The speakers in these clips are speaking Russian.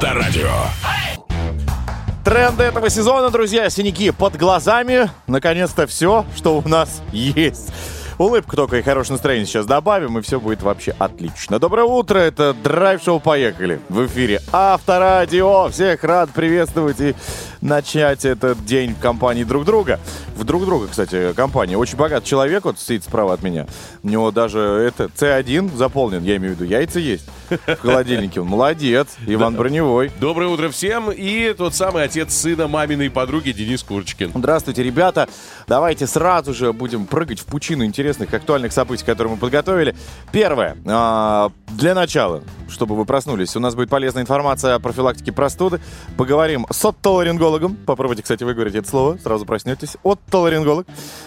Авторадио. Тренды этого сезона, друзья, синяки под глазами. Наконец-то все, что у нас есть. Улыбку только и хорошее настроение сейчас добавим, и все будет вообще отлично. Доброе утро, это драйв-шоу «Поехали». В эфире Авторадио. Всех рад приветствовать и начать этот день в компании друг друга. В друг друга, кстати, компания. Очень богат человек, вот сидит справа от меня. У него даже это C1 заполнен, я имею в виду, яйца есть в холодильнике. Он молодец, Иван Броневой. Доброе утро всем. И тот самый отец сына маминой подруги Денис Курочкин. Здравствуйте, ребята. Давайте сразу же будем прыгать в пучину интересных, актуальных событий, которые мы подготовили. Первое. Для начала, чтобы вы проснулись, у нас будет полезная информация о профилактике простуды. Поговорим с оттоларингологом. Попробуйте, кстати, выговорить это слово. Сразу проснетесь. Оттоларинголог.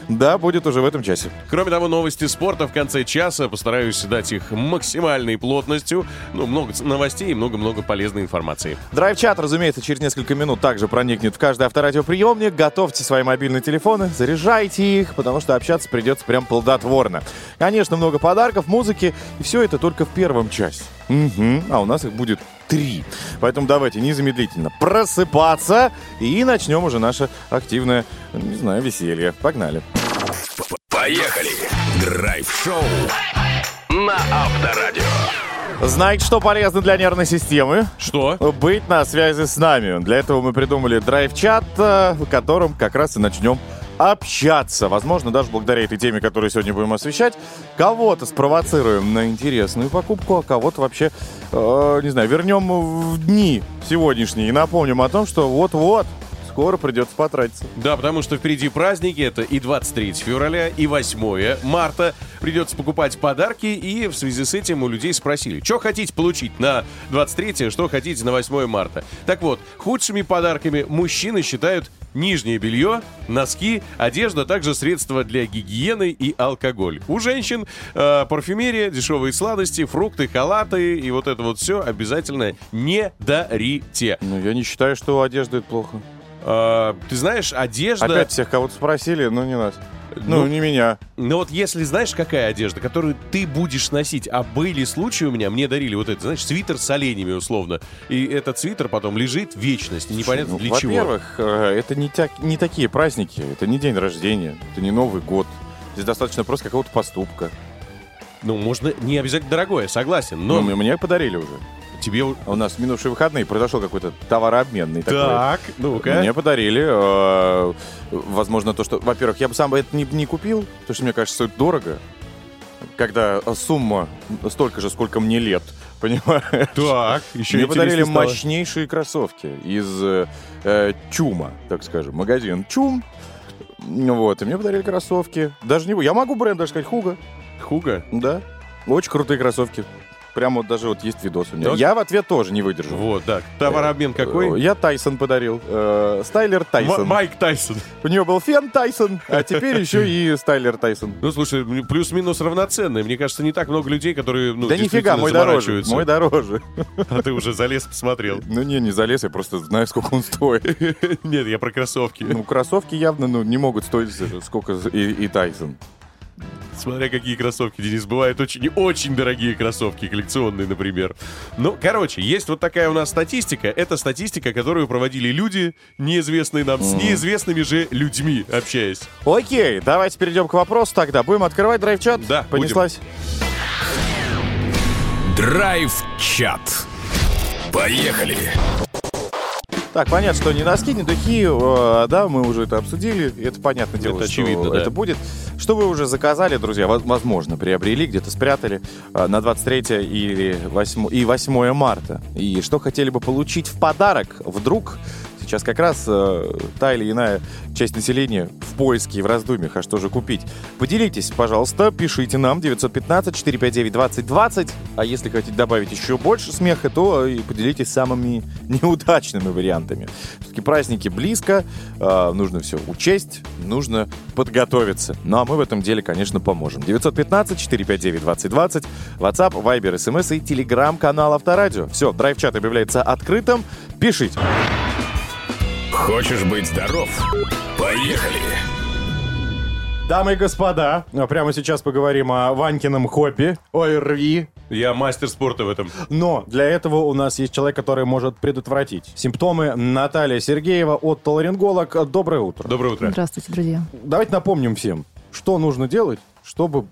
Да, будет уже в этом часе. Кроме того, новости спорта в конце часа. Постараюсь дать их максимальной плотностью. Ну, много новостей и много-много полезной информации. Драйв-чат, разумеется, через несколько минут также проникнет в каждый авторадиоприемник. Готовьте свои мобильные телефоны, заряжайте их, потому что общаться придется прям плодотворно. Конечно, много подарков, музыки, и все это только в первом часе. Угу, а у нас их будет три. Поэтому давайте незамедлительно просыпаться и начнем уже наше активное, не знаю, веселье. Погнали. Поехали. Драйв-шоу на Авторадио. Знаете, что полезно для нервной системы? Что? Быть на связи с нами. Для этого мы придумали драйв-чат, э, в котором как раз и начнем общаться. Возможно, даже благодаря этой теме, которую сегодня будем освещать, кого-то спровоцируем на интересную покупку, а кого-то вообще, э, не знаю, вернем в дни сегодняшние и напомним о том, что вот-вот скоро придется потратиться. Да, потому что впереди праздники. Это и 23 февраля, и 8 марта. Придется покупать подарки. И в связи с этим у людей спросили, что хотите получить на 23, что хотите на 8 марта. Так вот, худшими подарками мужчины считают нижнее белье, носки, одежда, а также средства для гигиены и алкоголь. У женщин э, парфюмерия, дешевые сладости, фрукты, халаты и вот это вот все обязательно не дарите. Ну, я не считаю, что одежда это плохо. Э, ты знаешь, одежда... Опять всех кого-то спросили, но не нас. Ну, Ну, не меня. Но вот если знаешь, какая одежда, которую ты будешь носить, а были случаи у меня, мне дарили вот это, знаешь, свитер с оленями условно, и этот свитер потом лежит вечность, и непонятно Ну, для чего. Во-первых, э, это не, тя- не такие праздники, это не день рождения, это не Новый год. Здесь достаточно просто какого-то поступка. Ну, можно не обязательно дорогое, согласен, Но но мне подарили уже. Тебе... у- нас в минувшие выходные произошел какой-то товарообменный такой. Так, ну-ка. Мне подарили, э, возможно, то, что, во-первых, я бы сам бы это не, не купил, потому что мне кажется, стоит дорого, когда сумма столько же, сколько мне лет, понимаешь? Так, еще Мне подарили стало. мощнейшие кроссовки из э, э, Чума, так скажем, магазин Чум. Вот, и мне подарили кроссовки. Даже не... Я могу бренд даже сказать Хуга. Хуга? Да. Очень крутые кроссовки. Прям вот даже вот есть видос у меня. Да? Я в ответ тоже не выдержу. Вот, так. Товарообмен какой? Я Тайсон подарил. Э, Стайлер Тайсон. М- Майк Тайсон. У него был Фен Тайсон, а теперь еще и Стайлер Тайсон. Ну, слушай, плюс-минус равноценные. Мне кажется, не так много людей, которые, ну, да нифига, мой дороже. Мой дороже. А ты уже залез, посмотрел. Ну не, не залез, я просто знаю, сколько он стоит. Нет, я про кроссовки. Ну, кроссовки явно ну, не могут стоить сколько и, и Тайсон. Смотря какие кроссовки, Денис, бывают очень очень дорогие кроссовки, коллекционные, например. Ну, короче, есть вот такая у нас статистика. Это статистика, которую проводили люди, неизвестные нам, с неизвестными же людьми общаясь. Окей, давайте перейдем к вопросу тогда. Будем открывать драйв-чат? Да. Понеслась? Драйв-чат. Поехали. Так, понятно, что не носки, не духи, э, да, мы уже это обсудили, это понятное дело, Это очевидно, да. это будет. Что вы уже заказали, друзья, воз- возможно, приобрели, где-то спрятали э, на 23 или 8, и 8 марта. И что хотели бы получить в подарок, вдруг сейчас как раз э, та или иная часть населения в поиске и в раздумьях, а что же купить. Поделитесь, пожалуйста, пишите нам 915-459-2020, а если хотите добавить еще больше смеха, то и поделитесь самыми неудачными вариантами. Все-таки праздники близко, э, нужно все учесть, нужно подготовиться. Ну а мы в этом деле, конечно, поможем. 915-459-2020, WhatsApp, Viber, SMS и телеграм-канал Авторадио. Все, драйв-чат объявляется открытым. Пишите. Хочешь быть здоров? Поехали. Дамы и господа, прямо сейчас поговорим о Ванькином хобби, ОРВИ. Я мастер спорта в этом. Но для этого у нас есть человек, который может предотвратить симптомы. Наталья Сергеева, оттоларинголог. Доброе утро. Доброе утро. Здравствуйте, друзья. Давайте напомним всем, что нужно делать, чтобы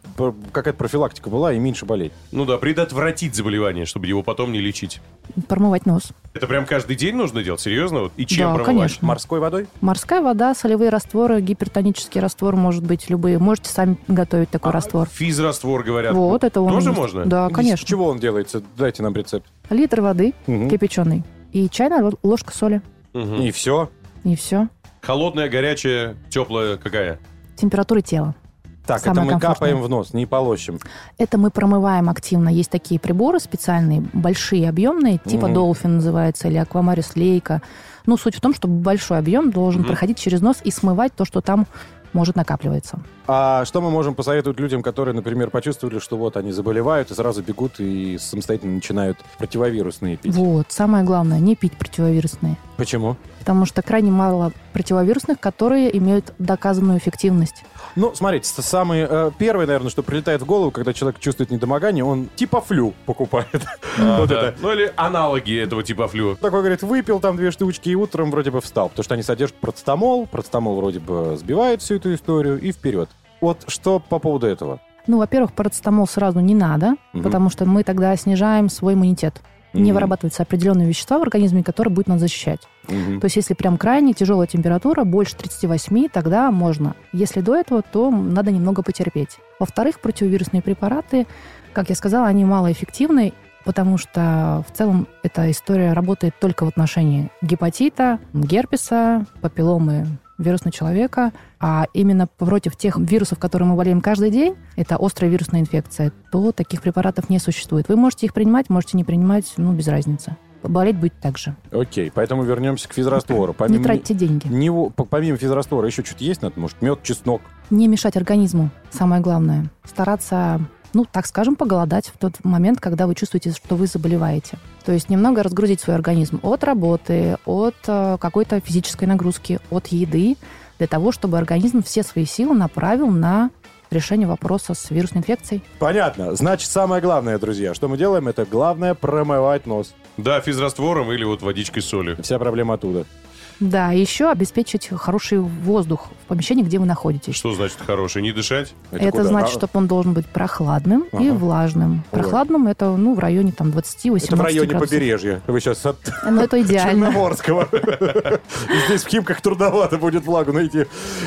какая-то профилактика была и меньше болеть. Ну да, предотвратить заболевание, чтобы его потом не лечить. Промывать нос. Это прям каждый день нужно делать? Серьезно? Вот? И чем Да, промывать? конечно. Морской водой? Морская вода, солевые растворы, гипертонический раствор, может быть, любые. Можете сами готовить такой А, раствор. Физраствор, говорят. Вот, это он. Тоже есть. можно? Да, Из конечно. чего он делается? Дайте нам рецепт. Литр воды Мгм. кипяченый и чайная ложка соли. Мгм. И все. И все. Холодная, горячая, теплая какая? Температура тела. Так, Самое это мы комфортное. капаем в нос, не полощем. Это мы промываем активно. Есть такие приборы специальные, большие, объемные, типа Мгм. Dolphin называется, или Аквамарис Лейка. Ну, суть в том, что большой объем должен Мгм. проходить через нос и смывать то, что там может накапливаться. А что мы можем посоветовать людям, которые, например, почувствовали, что вот они заболевают и сразу бегут и самостоятельно начинают противовирусные пить? Вот, самое главное, не пить противовирусные. Почему? Потому что крайне мало противовирусных, которые имеют доказанную эффективность. Ну, смотрите, с- самый э, первый, наверное, что прилетает в голову, когда человек чувствует недомогание, он типа флю покупает. А, Вот да. это. Ну или аналоги этого типа флю. Такой, говорит, выпил там две штучки и утром вроде бы встал, потому что они содержат процетамол, процетамол вроде бы сбивает всю эту историю и вперед. Вот что по поводу этого? Ну, во-первых, парацетамол сразу не надо, Мгм. потому что мы тогда снижаем свой иммунитет. Не Мгм. вырабатываются определенные вещества в организме, которые будут нас защищать. Мгм. То есть, если прям крайне тяжелая температура, больше 38, тогда можно. Если до этого, то надо немного потерпеть. Во-вторых, противовирусные препараты, как я сказала, они малоэффективны, потому что в целом эта история работает только в отношении гепатита, герпеса, папилломы вирусного человека, а именно против тех вирусов, которые мы болеем каждый день, это острая вирусная инфекция, то таких препаратов не существует. Вы можете их принимать, можете не принимать, ну, без разницы. Болеть будет так же. Окей, поэтому вернемся к физраствору. Не Помимо тратьте деньги. п- помимо физраствора еще что-то есть? Может, мед, чеснок? Не мешать организму, самое главное. Стараться, ну, так скажем, поголодать в тот момент, когда вы чувствуете, что вы заболеваете. То есть немного разгрузить свой организм от работы, от э, какой-то физической нагрузки, от еды, для того, чтобы организм все свои силы направил на решение вопроса с вирусной инфекцией. Понятно. Значит, самое главное, друзья, что мы делаем, это главное промывать нос. Да, физраствором или вот водичкой с солью. Вся проблема оттуда. Да, и еще обеспечить хороший воздух в помещении, где вы находитесь. Что значит хороший? Не дышать? Это, куда? значит, А, что он должен быть прохладным и Ага. влажным. Ой. Прохладным это ну, в районе там, 20-18 Это в районе градусов. побережья. Вы сейчас от Ну, это идеально. Черноморского. И Здесь в Химках трудновато будет влагу найти.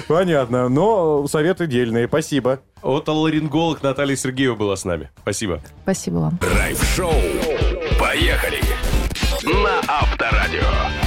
Понятно. Но советы дельные. Спасибо. Отоларинголог Наталья Сергеева была с нами. Спасибо. Спасибо вам. Драйв-шоу. Поехали. На Авторадио.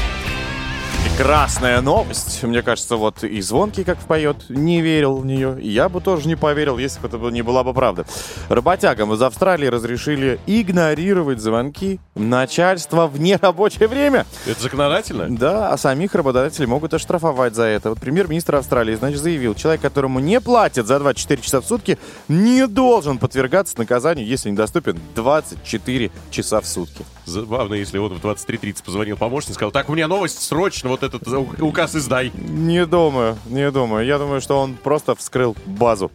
Прекрасная новость. Мне кажется, вот и Звонкий как поет, не верил в нее. И я бы тоже не поверил, если бы это не была бы правда. Работягам из Австралии разрешили игнорировать звонки начальства в нерабочее время. Это законодательно? Да, а самих работодателей могут оштрафовать за это. Вот премьер-министр Австралии, значит, заявил, человек, которому не платят за 24 часа в сутки, не должен подвергаться наказанию, если недоступен 24 часа в сутки. Забавно, если вот в 23.30 позвонил помощник, сказал, так, у меня новость, срочно вот этот указ издай. Не думаю, не думаю. Я думаю, что он просто вскрыл базу.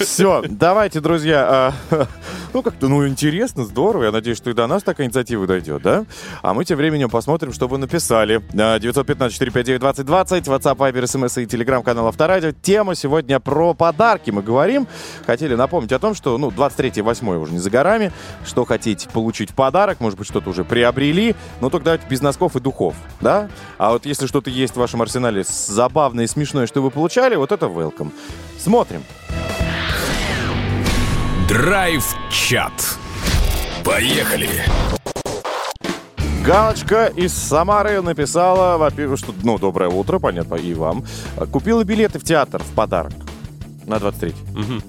Все, давайте, друзья. а, ну, как-то, ну, интересно, здорово. Я надеюсь, что и до нас такая инициатива дойдет, да? А мы тем временем посмотрим, что вы написали. А, 915-459-2020, WhatsApp, Viber, SMS и телеграм-канал Авторадио. Тема сегодня про подарки мы говорим. Хотели напомнить о том, что, ну, 23 8 уже не за горами. Что хотите получить в подарок, может быть, что-то уже приобрели. Но только давайте без носков и духов, да? А вот если что-то есть в вашем арсенале забавное и смешное, что вы получали, вот это welcome. Смотрим. Драйв-чат. Поехали. Галочка из Самары написала, во-первых, что, ну, доброе утро, понятно, и вам. Купила билеты в театр в подарок на 23 Мгм.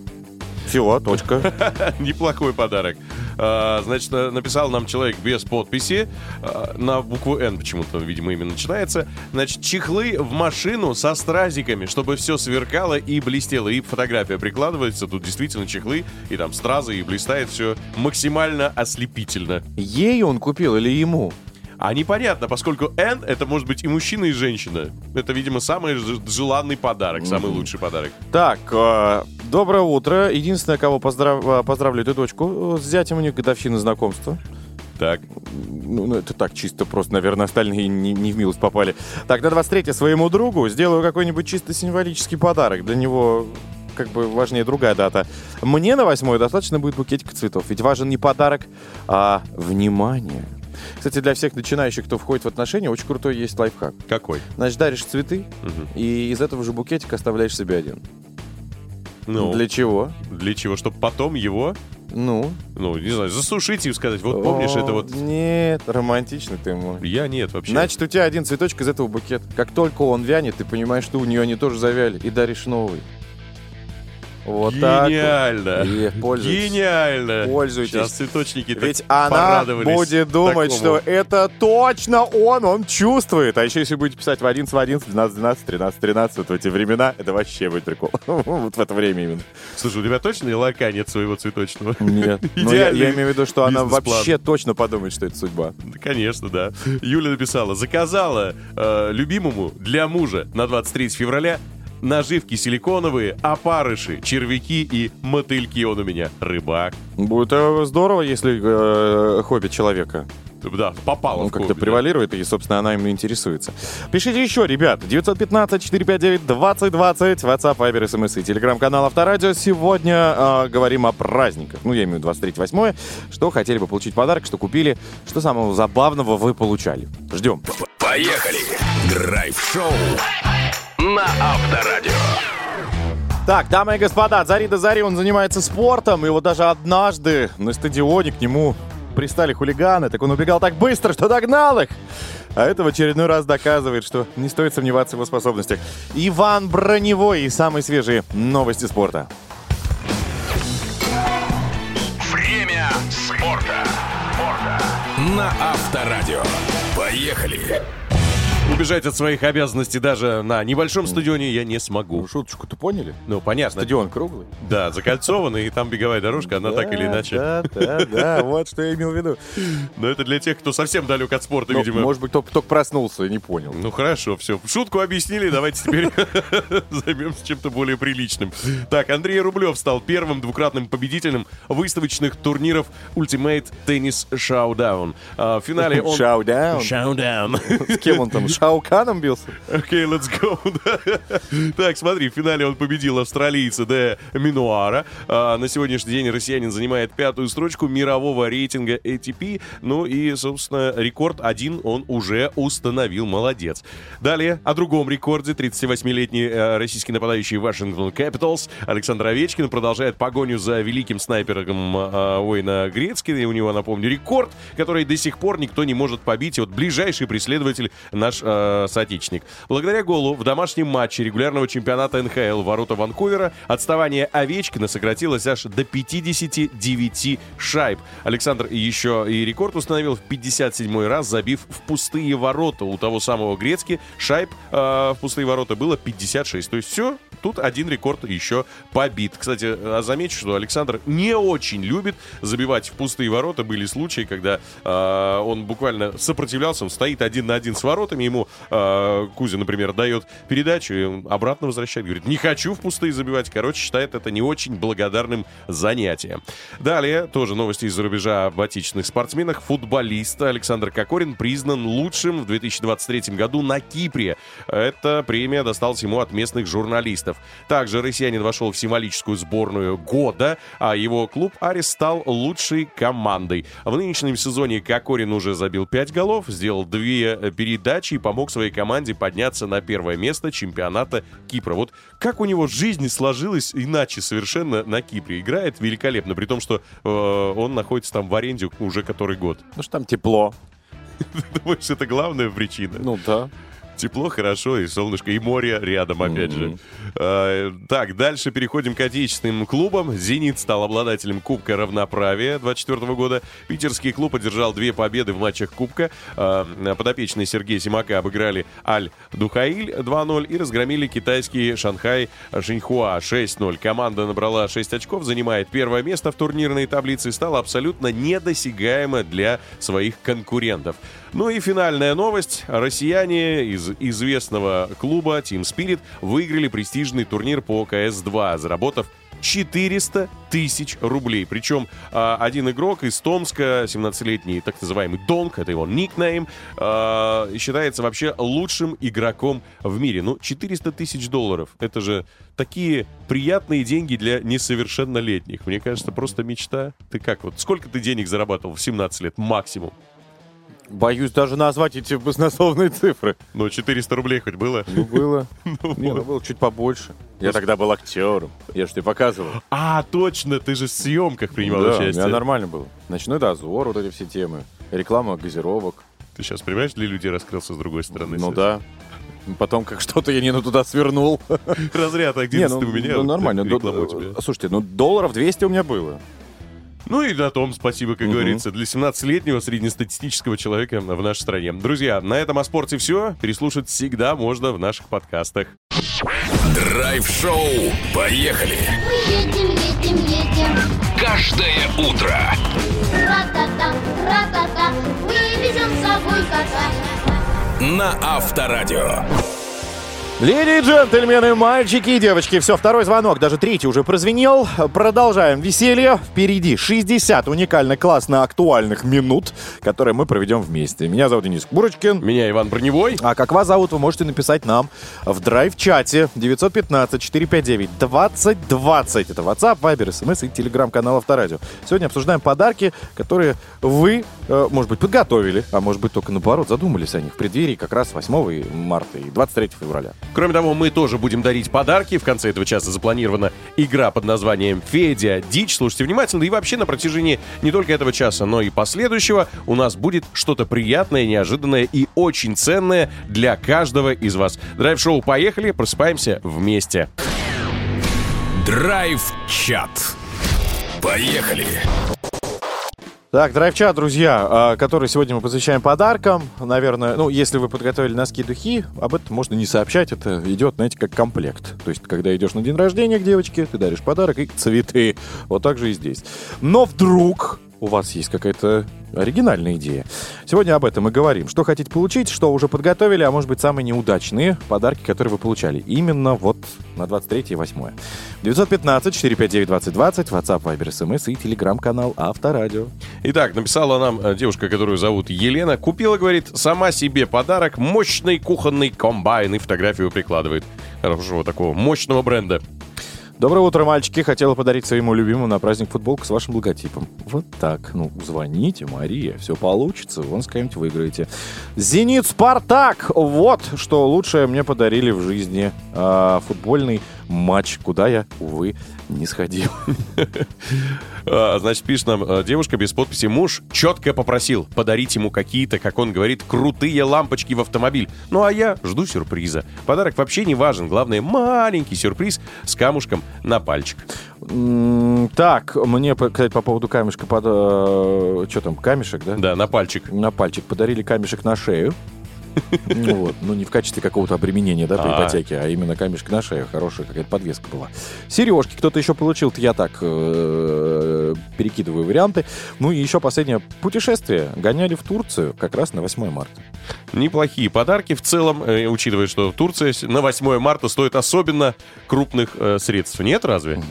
Все, точка. Неплохой подарок. А, Значит, на- написал нам человек без подписи, а, на букву «Н» почему-то, видимо, именно начинается. Значит, чехлы в машину со стразиками, чтобы все сверкало и блестело. И фотография прикладывается, тут действительно чехлы, и там стразы, и блистает все максимально ослепительно. Ей он купил или ему? А непонятно, поскольку N это может быть и мужчина, и женщина. Это, видимо, самый желанный подарок, самый лучший подарок. Так, э, доброе утро. Единственное, кого поздрав... э, поздравлю, эту дочку. С зятем у них годовщина знакомства. Так, Ну, ну, это так чисто просто, наверное, остальные не, не в милость попали. Так, на 23 своему другу сделаю какой-нибудь чисто символический подарок. Для него как бы важнее другая дата. Мне на 8 достаточно будет букетика цветов. Ведь важен не подарок, а внимание. Кстати, для всех начинающих, кто входит в отношения, очень крутой есть лайфхак. какой? Значит, даришь цветы, Мгм. и из этого же букетика оставляешь себе один. Ну, Для чего? для чего? Чтобы потом его, Ну? ну, не знаю, засушить и сказать, вот помнишь, О, это вот... Нет, романтично ты мой. Я нет вообще. Значит, у тебя один цветочек из этого букета. Как только он вянет, ты понимаешь, что у нее они тоже завяли, и даришь новый. Вот так. Гениально. вот. И пользуйтесь. Гениально. Пользуйтесь. Сейчас цветочники так Ведь она будет думать, такому. что это точно он, он чувствует. А еще если будете писать в 11 в 11, 12 12, 13 13, вот в эти времена, это вообще будет прикол. Вот в это время именно. Слушай, у тебя точно и лака нет своего цветочного? Нет. Но я, я имею в виду, что она вообще точно подумает, что это судьба. Да, Конечно, да. Юля написала, заказала э, любимому для мужа на 23 февраля наживки силиконовые, опарыши, червяки и мотыльки. Он у меня рыбак. Будет э, здорово, если э, хобби человека Да, попало Он как-то хобби, да. превалирует, и, собственно, она им интересуется. Пишите еще, ребят. 915-459-2020. WhatsApp, Viber, SMS и телеграм-канал Авторадио. Сегодня э, говорим о праздниках. Ну, я имею в виду 23-8. Что хотели бы получить подарок, что купили, что самого забавного вы получали. Ждем. Поехали! Драйв-шоу на Авторадио. Так, дамы и господа, от зари до зари он занимается спортом. И вот даже однажды на стадионе к нему пристали хулиганы. Так он убегал так быстро, что догнал их. А это в очередной раз доказывает, что не стоит сомневаться в его способностях. Иван Броневой и самые свежие новости спорта. Время спорта. Спорта. На Авторадио. Поехали! Убежать от своих обязанностей даже на небольшом стадионе я не смогу. Шуточку-то поняли? Ну, понятно. Стадион круглый. Да, закольцованный, и там беговая дорожка, она так или иначе. Да, да, да, вот что я имел в виду. Но это для тех, кто совсем далек от спорта, Ну, видимо. Может быть, только, только проснулся и не понял. Ну хорошо, все. Шутку объяснили, давайте теперь займемся чем-то более приличным. Так, Андрей Рублев стал первым двукратным победителем выставочных турниров Ultimate Tennis Showdown. А, В финале он... Шаудаун. Showdown. С кем он там? с Шауканом бился? Окей, let's go. Так, смотри, в финале он победил австралийца Де Минуара. А, на сегодняшний день россиянин занимает пятую строчку мирового рейтинга ATP. Ну и, собственно, рекорд один он уже установил. Молодец. Далее о другом рекорде. 38-летний э, российский нападающий Вашингтон Capitals Александр Овечкин продолжает погоню за великим снайпером э, Уэйна. И у него, напомню, рекорд, который до сих пор никто не может побить. И вот ближайший преследователь наш э, соотечественник. Благодаря голу в домашнем матче регулярного чемпионата НХЛ ворота Ванкувера отставание Овечкина сократилось аж до 59 шайб. Александр еще и рекорд установил в 57 раз, забив в пустые ворота. У того самого Грецки шайб э, в пустые ворота было 56. То есть все, тут один рекорд еще побит. Кстати, э, замечу, что Александр не очень любит забивать в пустые ворота. Были случаи, когда э, он буквально сопротивлялся, он стоит один на один с воротами, ему э, Кузя, например, дает передачу, и обратно возвращает, говорит, не хочу в пустые забивать. Короче, считает это не очень благодарным занятием. Далее, тоже новости из-за рубежа об отечественных спортсменах. Футболист Александр Кокорин признан лучшим в 2023 году на Кипре. Эта премия досталась ему от местных журналистов. Также россиянин вошел в символическую сборную года, а его клуб Арис стал лучшей командой. В нынешнем сезоне Кокорин уже забил 5 голов, сделал две э, передачи и помог своей команде подняться на первое место чемпионата Кипра. Вот как у него жизнь сложилась иначе совершенно на Кипре. Играет великолепно, при том, что э, он находится там в аренде уже который год. Ну что там тепло. Думаешь, это главная причина? Ну да. Тепло, хорошо, и солнышко, и море рядом, опять же. А, так, дальше переходим к отечественным клубам. «Зенит» стал обладателем Кубка равноправия 24 года. Питерский клуб одержал две победы в матчах Кубка. А, подопечные Сергея Симака обыграли Аль-Духаиль 2-0 и разгромили китайский Шанхай Шиньхуа 6-0. Команда набрала 6 очков, занимает первое место в турнирной таблице и стала абсолютно недосягаема для своих конкурентов. Ну и финальная новость. Россияне из известного клуба Team Spirit выиграли престижный турнир по КС-2, заработав 400 тысяч рублей. Причем а, один игрок из Томска, 17-летний так называемый Донг, это его никнейм, а, считается вообще лучшим игроком в мире. Ну, 400 тысяч долларов. Это же такие приятные деньги для несовершеннолетних. Мне кажется, просто мечта. Ты как вот, сколько ты денег зарабатывал в 17 лет максимум? Боюсь даже назвать эти баснословные цифры. Ну, 400 рублей хоть было? Ну, было. Не, ну, было чуть побольше. Я тогда был актером. Я же тебе показывал. А, точно, ты же в съемках принимал Да, у участие. меня нормально было. Ночной дозор, вот эти все темы. Реклама газировок. Ты сейчас понимаешь, для людей раскрылся с другой стороны? Ну да. Потом как что-то я не на туда свернул. Разряд Не, 11 ну, у меня. ну, нормально. тебя. Слушайте, ну долларов 200 у меня было. Ну и на том спасибо, как Мгм. говорится, для 17-летнего среднестатистического человека в нашей стране. Друзья, на этом о спорте все. Переслушать всегда можно в наших подкастах. Драйв-шоу. Поехали. Мы едем, едем, едем. Каждое утро. Ра-та-та, ра-та-та. Мы везем с собой кота. На Авторадио. Леди и джентльмены, мальчики и девочки, все, второй звонок, даже третий уже прозвенел. Продолжаем веселье. Впереди 60 уникально классно актуальных минут, которые мы проведем вместе. Меня зовут Денис Курочкин. Меня Иван Броневой. А как вас зовут, вы можете написать нам в драйв-чате 915-459-2020. Это WhatsApp, Viber, SMS и телеграм-канал Авторадио. Сегодня обсуждаем подарки, которые вы, э, может быть, подготовили, а может быть, только наоборот задумались о них в преддверии как раз 8 марта и 23 февраля. Кроме того, мы тоже будем дарить подарки. В конце этого часа запланирована игра под названием «Федя Дичь». Слушайте внимательно. И вообще на протяжении не только этого часа, но и последующего у нас будет что-то приятное, неожиданное и очень ценное для каждого из вас. Драйв-шоу «Поехали!» Просыпаемся вместе. Драйв-чат. Поехали. Так, драйв-чат, друзья, а, который сегодня мы посвящаем подаркам. Наверное, ну, если вы подготовили носки духи, об этом можно не сообщать. Это идет, знаете, как комплект. То есть, когда идешь на день рождения к девочке, ты даришь подарок и цветы. Вот так же и здесь. Но вдруг у вас есть какая-то оригинальная идея. Сегодня об этом и говорим. Что хотите получить, что уже подготовили, а может быть самые неудачные подарки, которые вы получали. Именно вот на 23 и 8. 915-459-2020, WhatsApp, Viber, SMS и телеграм-канал Авторадио. Итак, написала нам э, девушка, которую зовут Елена. Купила, говорит, сама себе подарок мощный кухонный комбайн и фотографию прикладывает. Хорошего такого мощного бренда. Доброе утро, мальчики. Хотела подарить своему любимому на праздник футболку с вашим логотипом. Вот так. Ну, звоните, Мария. Все получится. Вон с кем-нибудь выиграете. Зенит Спартак. Вот что лучшее мне подарили в жизни. А, футбольный матч, куда я, увы, не сходил. А, Значит, пишет нам э, девушка без подписи. Муж четко попросил подарить ему какие-то, как он говорит, крутые лампочки в автомобиль. Ну а я жду сюрприза. Подарок вообще не важен. Главное, маленький сюрприз с камушком на пальчик. Так, мне, кстати, по поводу камешка, под, что там, камешек, да? Да, на пальчик. На пальчик подарили камешек на шею. Ну вот, ну не в качестве какого-то обременения, да, А. ипотеке, а именно камешек на шею. Хорошая какая-то подвеска была. Сережки кто-то еще получил, я так э, перекидываю варианты. Ну и еще последнее путешествие. Гоняли в Турцию как раз на 8 марта. Неплохие подарки в целом, э, учитывая, что Турция на 8 марта стоит особенно крупных э, средств. Нет, разве?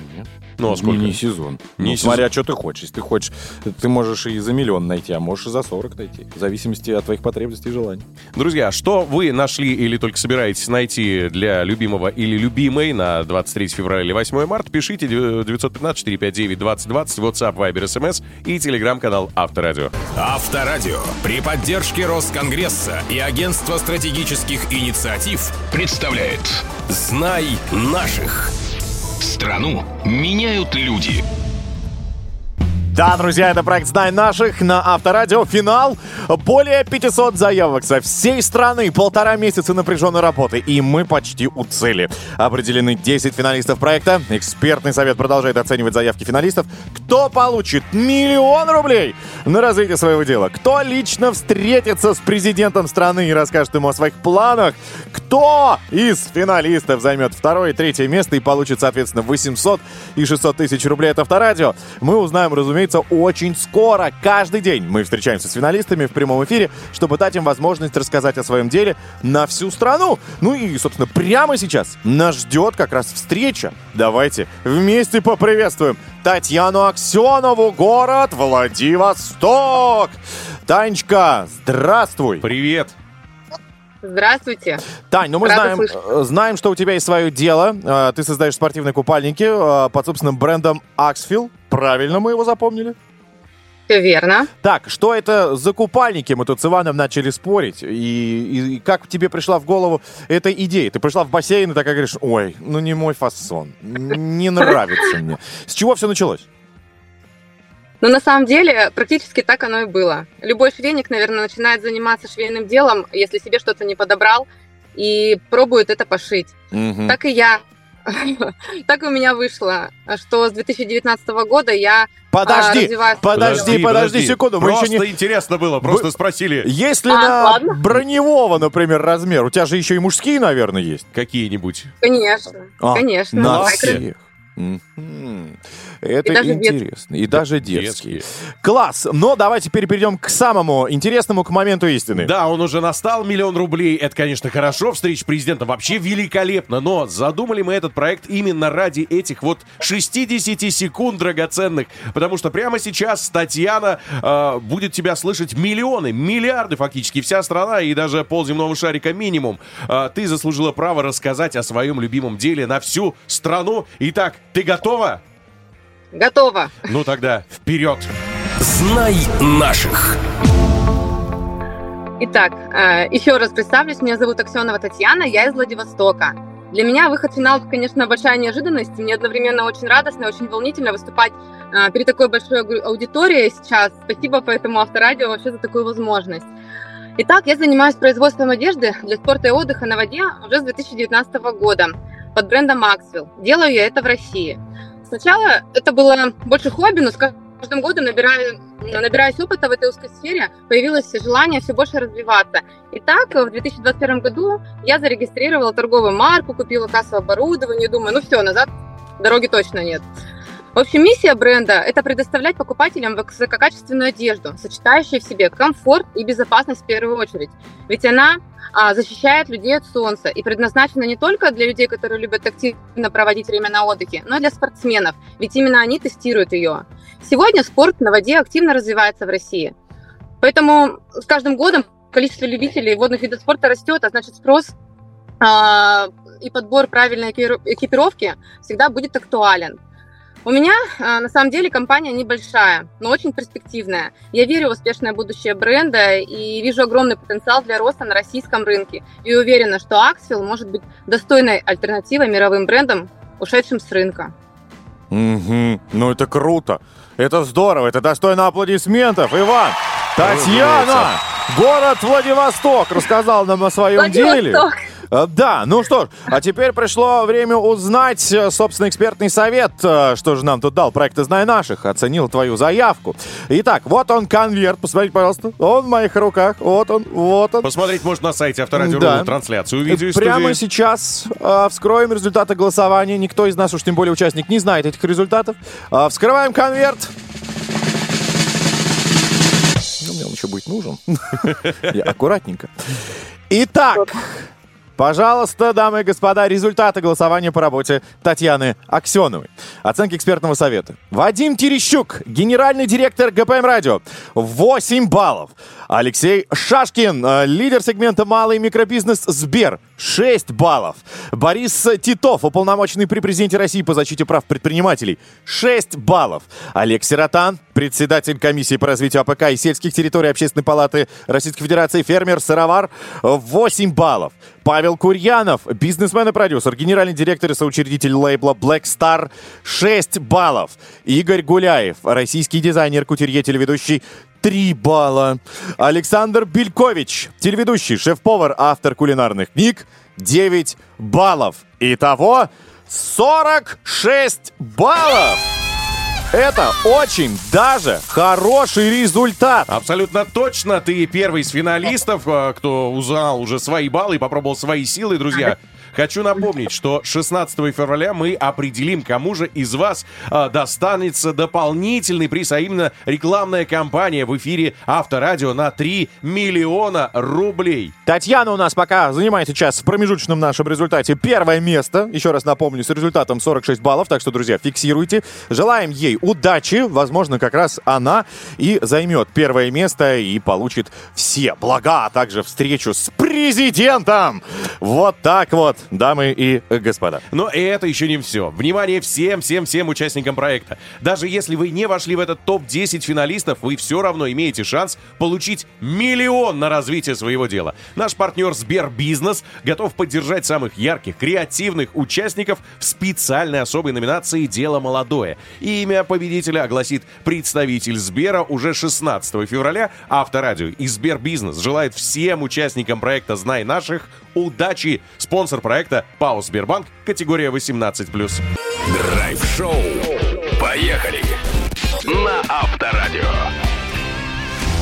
Ну, а сколько? Не, не сезон. Не ну, смотря, что ты хочешь. Если ты хочешь, ты можешь и за миллион найти, а можешь и за 40 найти. В зависимости от твоих потребностей и желаний. Друзья, что вы нашли или только собираетесь найти для любимого или любимой на 23 февраля или 8 марта, пишите 915-459-2020, WhatsApp, Viber, SMS и телеграм-канал Авторадио. Авторадио при поддержке Росконгресса и Агентства стратегических инициатив представляет «Знай наших». Страну меняют люди. Да, друзья, это проект «Знай наших» на Авторадио. Финал. Более 500 заявок со всей страны. Полтора месяца напряженной работы. И мы почти у цели. Определены 10 финалистов проекта. Экспертный совет продолжает оценивать заявки финалистов. Кто получит миллион рублей на развитие своего дела? Кто лично встретится с президентом страны и расскажет ему о своих планах? Кто из финалистов займет второе и третье место и получит, соответственно, 800 и 600 тысяч рублей от Авторадио, мы узнаем, разумеется, очень скоро. Каждый день мы встречаемся с финалистами в прямом эфире, чтобы дать им возможность рассказать о своем деле на всю страну. Ну и, собственно, прямо сейчас нас ждет как раз встреча. Давайте вместе поприветствуем Татьяну Аксенову, город Владивосток. Танечка, здравствуй. Привет. Здравствуйте. Тань, ну мы Рада знаем, слышать. э, знаем, что у тебя есть свое дело. Э, Ты создаешь спортивные купальники э, под собственным брендом Axfil. Правильно мы его запомнили? Все верно. Так, что это за купальники? Мы тут с Иваном начали спорить. И, и- и как тебе пришла в голову эта идея? Ты пришла в бассейн и такая говоришь, ой, ну не мой фасон, не нравится мне. С чего все началось? Но на самом деле практически так оно и было. Любой швейник, наверное, начинает заниматься швейным делом, если себе что-то не подобрал, и пробует это пошить. Мгм. Так и я. Так у меня вышло, что с 2019 года я а, Подожди, развиваю... подожди, подожди, секунду, мы еще Просто не... интересно было, просто спросили Есть ли А, на ладно. броневого, например, размер? У тебя же еще и мужские, наверное, есть. какие-нибудь. Конечно, А, конечно. На всех. Это И даже интересно. И даже детские. Детские. Класс. Но давайте теперь перейдем к самому интересному, к моменту истины. Да, он уже настал, миллион рублей. Это, конечно, хорошо, встреча с президентом вообще великолепно, но задумали мы этот проект именно ради этих вот 60 секунд драгоценных, потому что прямо сейчас Татьяна э, будет тебя слышать миллионы, миллиарды фактически, вся страна и даже полземного шарика минимум. Э, ты заслужила право рассказать о своем любимом деле на всю страну. Итак, ты готова? Готово. Ну тогда вперед! Знай наших. Итак, э, еще раз представлюсь. Меня зовут Аксенова Татьяна, я из Владивостока. Для меня выход в финал, конечно, большая неожиданность. Мне одновременно очень радостно, очень волнительно выступать э, перед такой большой ауди- аудиторией сейчас. Спасибо поэтому Авторадио вообще за такую возможность. Итак, я занимаюсь производством одежды для спорта и отдыха на воде уже с 2019 года под брендом Maxwell. Делаю я это в России. Сначала это было больше хобби, но с каждым годом набираю, набираясь опыта в этой узкой сфере, появилось желание все больше развиваться. Итак, в 2021 году я зарегистрировала торговую марку, купила кассовое оборудование, думаю, ну все, назад дороги точно нет. В общем, миссия бренда – это предоставлять покупателям высококачественную одежду, сочетающую в себе комфорт и безопасность в первую очередь. Ведь она а, защищает людей от солнца и предназначена не только для людей, которые любят активно проводить время на отдыхе, но и для спортсменов, ведь именно они тестируют ее. Сегодня спорт на воде активно развивается в России. Поэтому с каждым годом количество любителей водных видов спорта растет, а значит спрос а, и подбор правильной экипировки всегда будет актуален. У меня, а, на самом деле, компания небольшая, но очень перспективная. Я верю в успешное будущее бренда и вижу огромный потенциал для роста на российском рынке. И уверена, что Axfil может быть достойной альтернативой мировым брендам, ушедшим с рынка. Мгм. Ну это круто. Это здорово. Это достойно аплодисментов. Иван, Татьяна, город Владивосток, рассказал нам о своем деле. Э, Да, ну что ж, а теперь пришло время узнать, э, собственно, экспертный совет, э, что же нам тут дал проект «Знай наших», оценил твою заявку. Итак, вот он конверт, посмотрите, пожалуйста, он в моих руках, вот он, вот он. Посмотреть можно на сайте Авторадио Да. трансляцию видео из Прямо студии. сейчас э, вскроем результаты голосования. Никто из нас, уж тем более участник, не знает этих результатов. Э, вскрываем конверт. Ну, мне он еще будет нужен. Я аккуратненько. Итак, пожалуйста, дамы и господа, результаты голосования по работе Татьяны Аксеновой. Оценки экспертного совета. Вадим Терещук, генеральный директор ГПМ Радио, 8 баллов. Алексей Шашкин, э, лидер сегмента «Малый микробизнес» Сбер, 6 баллов. Борис Титов, уполномоченный при президенте России по защите прав предпринимателей, 6 баллов. Олег Сирота, председатель комиссии по развитию АПК и сельских территорий Общественной палаты Российской Федерации, фермер-сыровар, 8 баллов. Павел Курьянов, бизнесмен и продюсер, генеральный директор и соучредитель лейбла Black Star, 6 баллов. Игорь Гуляев, российский дизайнер, кутюрье, телеведущий, 3 балла. Александр Белькович, телеведущий, шеф-повар, автор кулинарных книг, 9 баллов. Итого 46 баллов. Это очень даже хороший результат. Абсолютно точно. Ты первый из финалистов, э, кто узнал уже свои баллы и попробовал свои силы, друзья. Хочу напомнить, что 16 февраля мы определим, кому же из вас э, достанется дополнительный приз, а именно рекламная кампания в эфире Авторадио на 3 миллиона рублей. Татьяна у нас пока занимает сейчас в промежуточном нашем результате первое место. Еще раз напомню, с результатом 46 баллов. Так что, друзья, фиксируйте. Желаем ей удачи. Возможно, как раз она и займет первое место и получит все блага, а также встречу с президентом. Вот так вот, дамы и господа. Но это еще не все. Внимание всем, всем, всем участникам проекта. Даже если вы не вошли в этот топ-10 финалистов, вы все равно имеете шанс получить миллион на развитие своего дела. Наш партнер Сбербизнес готов поддержать самых ярких, креативных участников в специальной особой номинации «Дело молодое». И имя победителя огласит представитель Сбера уже 16 февраля. Авторадио и Сбербизнес желает всем участникам проекта «Знай наших» удачи. Спонсор проекта ПАО «Сбербанк», категория 18+. Драйв-шоу. Поехали. На Авторадио.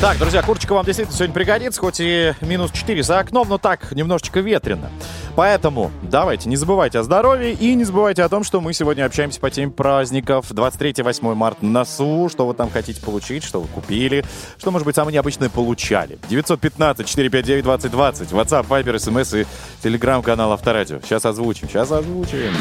Так, друзья, курточка вам действительно сегодня пригодится, хоть и минус 4 за окном, но так, немножечко ветрено. Поэтому давайте, не забывайте о здоровье и не забывайте о том, что мы сегодня общаемся по теме праздников. 23-8 марта на носу, что вы там хотите получить, что вы купили, что, может быть, самое необычное получали. 915-459-2020, WhatsApp, Viber, SMS и телеграм-канал Авторадио. Сейчас озвучим, сейчас озвучим.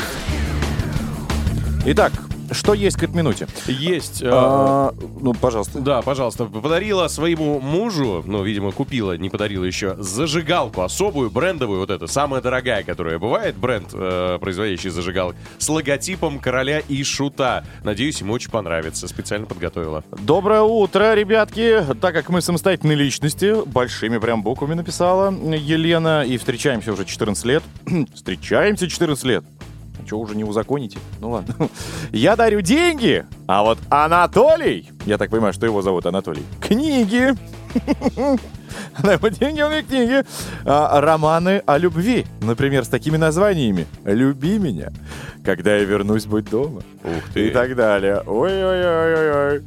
Итак, что есть к этой минуте? Есть. э, А, ну, пожалуйста. Да, пожалуйста, подарила своему мужу, ну, видимо, купила, не подарила еще, зажигалку особую, брендовую, вот эта, самая дорогая, которая бывает, бренд, э, производящий зажигалок, с логотипом короля и шута. Надеюсь, ему очень понравится. Специально подготовила. Доброе утро, ребятки. Так как мы самостоятельные личности, большими прям буквами написала Елена, и встречаемся уже 14 лет. встречаемся 14 лет. Что уже не узаконите? Ну ладно. Я дарю деньги, а вот Анатолий, я так понимаю, что его зовут Анатолий, книги. Она ему деньги, он мне книги. А, романы о любви, например, с такими названиями. «Люби меня», «Когда я вернусь, будь дома». Ух И так далее. Ой-ой-ой-ой-ой.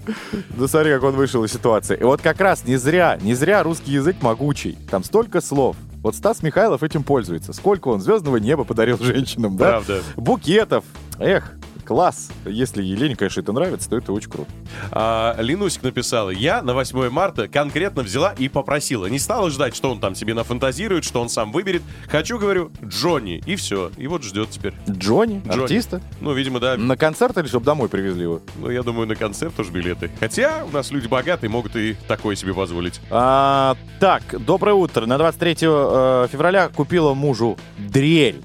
Ну смотри, как он вышел из ситуации. И вот как раз не зря, не зря русский язык могучий. Там столько слов. Вот Стас Михайлов этим пользуется. Сколько он звездного неба подарил женщинам, да? Правда. Букетов. Эх, класс. Если Елене, конечно, это нравится, то это очень круто. А, Ленусик написала, я на 8 марта конкретно взяла и попросила. Не стала ждать, что он там себе нафантазирует, что он сам выберет. Хочу, говорю, Джонни. И все. И вот ждет теперь. Джонни, Джонни. артиста. Ну, видимо, да. На концерт или чтобы домой привезли его? Ну, я думаю, на концерт тоже билеты. Хотя у нас люди богатые, могут и такое себе позволить. А, так, доброе утро. На 23 э, февраля купила мужу дрель.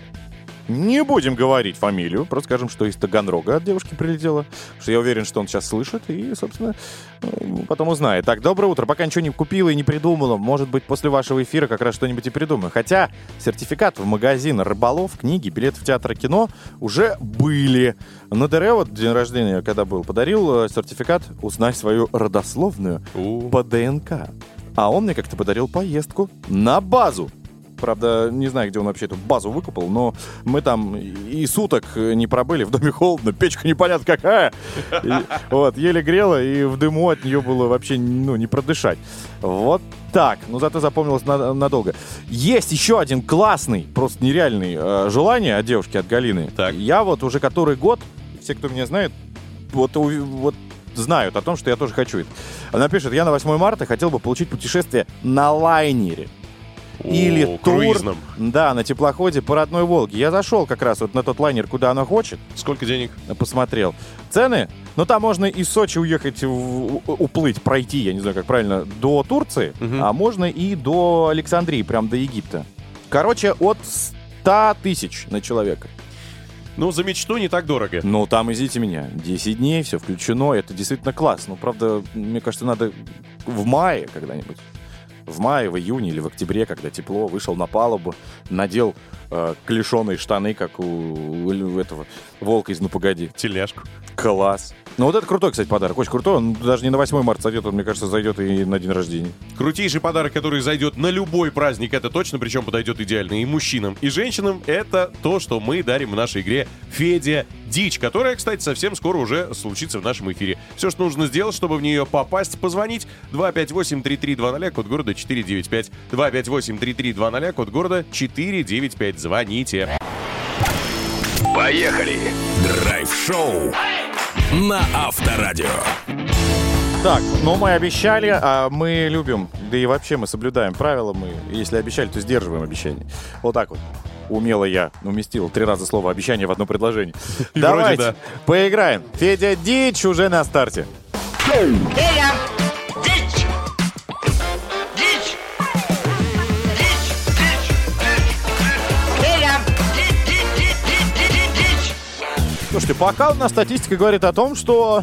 Не будем говорить фамилию, просто скажем, что из Таганрога от девушки прилетела. Что я уверен, что он сейчас слышит и, собственно, э, потом узнает. Так, доброе утро. Пока ничего не купила и не придумала. Может быть, после вашего эфира как раз что-нибудь и придумаю. Хотя сертификат в магазин рыболов, книги, билет в театр и кино уже были. На ДР вот день рождения, когда был, подарил э, сертификат «Узнай свою родословную» У. по ДНК. А он мне как-то подарил поездку на базу. Правда, не знаю, где он вообще эту базу выкупал, но мы там и суток не пробыли, в доме холодно, печка непонятно какая. И вот, еле грела, и в дыму от нее было вообще, ну, не продышать. Вот так. Ну, зато запомнилось на- надолго. Есть еще один классный, просто нереальный э, желание от девушки, от Галины. Так. Я вот уже который год, все, кто меня знает, вот, вот знают о том, что я тоже хочу это. Она пишет, я на 8 марта хотел бы получить путешествие на лайнере. Или О, тур, круизном. да, на теплоходе по родной Волге. Я зашел как раз вот на тот лайнер, куда она хочет, Сколько денег? посмотрел. Цены, ну там можно из Сочи уехать, в- уплыть, пройти, я не знаю, как правильно, до Турции, Мгм. а можно и до Александрии, прям до Египта. Короче, от 100 тысяч на человека. Ну, за мечту не так дорого. Ну, там, извините меня, 10 дней, все включено, это действительно класс. Ну, правда, мне кажется, надо в мае когда-нибудь. В мае, в июне или в октябре, когда тепло, вышел на палубу, надел э, клешеные штаны, как у, у этого волка из «Ну, погоди». Тельняшку. Класс. Ну вот это крутой, кстати, подарок. Очень крутой. Он даже не на 8 марта зайдет, он, мне кажется, зайдет и на день рождения. Крутейший подарок, который зайдет на любой праздник, это точно, причем подойдет идеально и мужчинам, и женщинам, это то, что мы дарим в нашей игре Федя Дичь, которая, кстати, совсем скоро уже случится в нашем эфире. Все, что нужно сделать, чтобы в нее попасть, позвонить 258-3320, код города 495. 258-3320, код города 495. Звоните. Поехали! Драйв-шоу на Авторадио. Так, ну мы обещали, а мы любим, да и вообще мы соблюдаем правила, мы, если обещали, то сдерживаем обещания. Вот так вот. Умело я уместил три раза слово обещание в одно предложение. И Давайте вроде поиграем. Федя Дичь уже на старте. Федя! Слушайте, пока у нас статистика говорит о том, что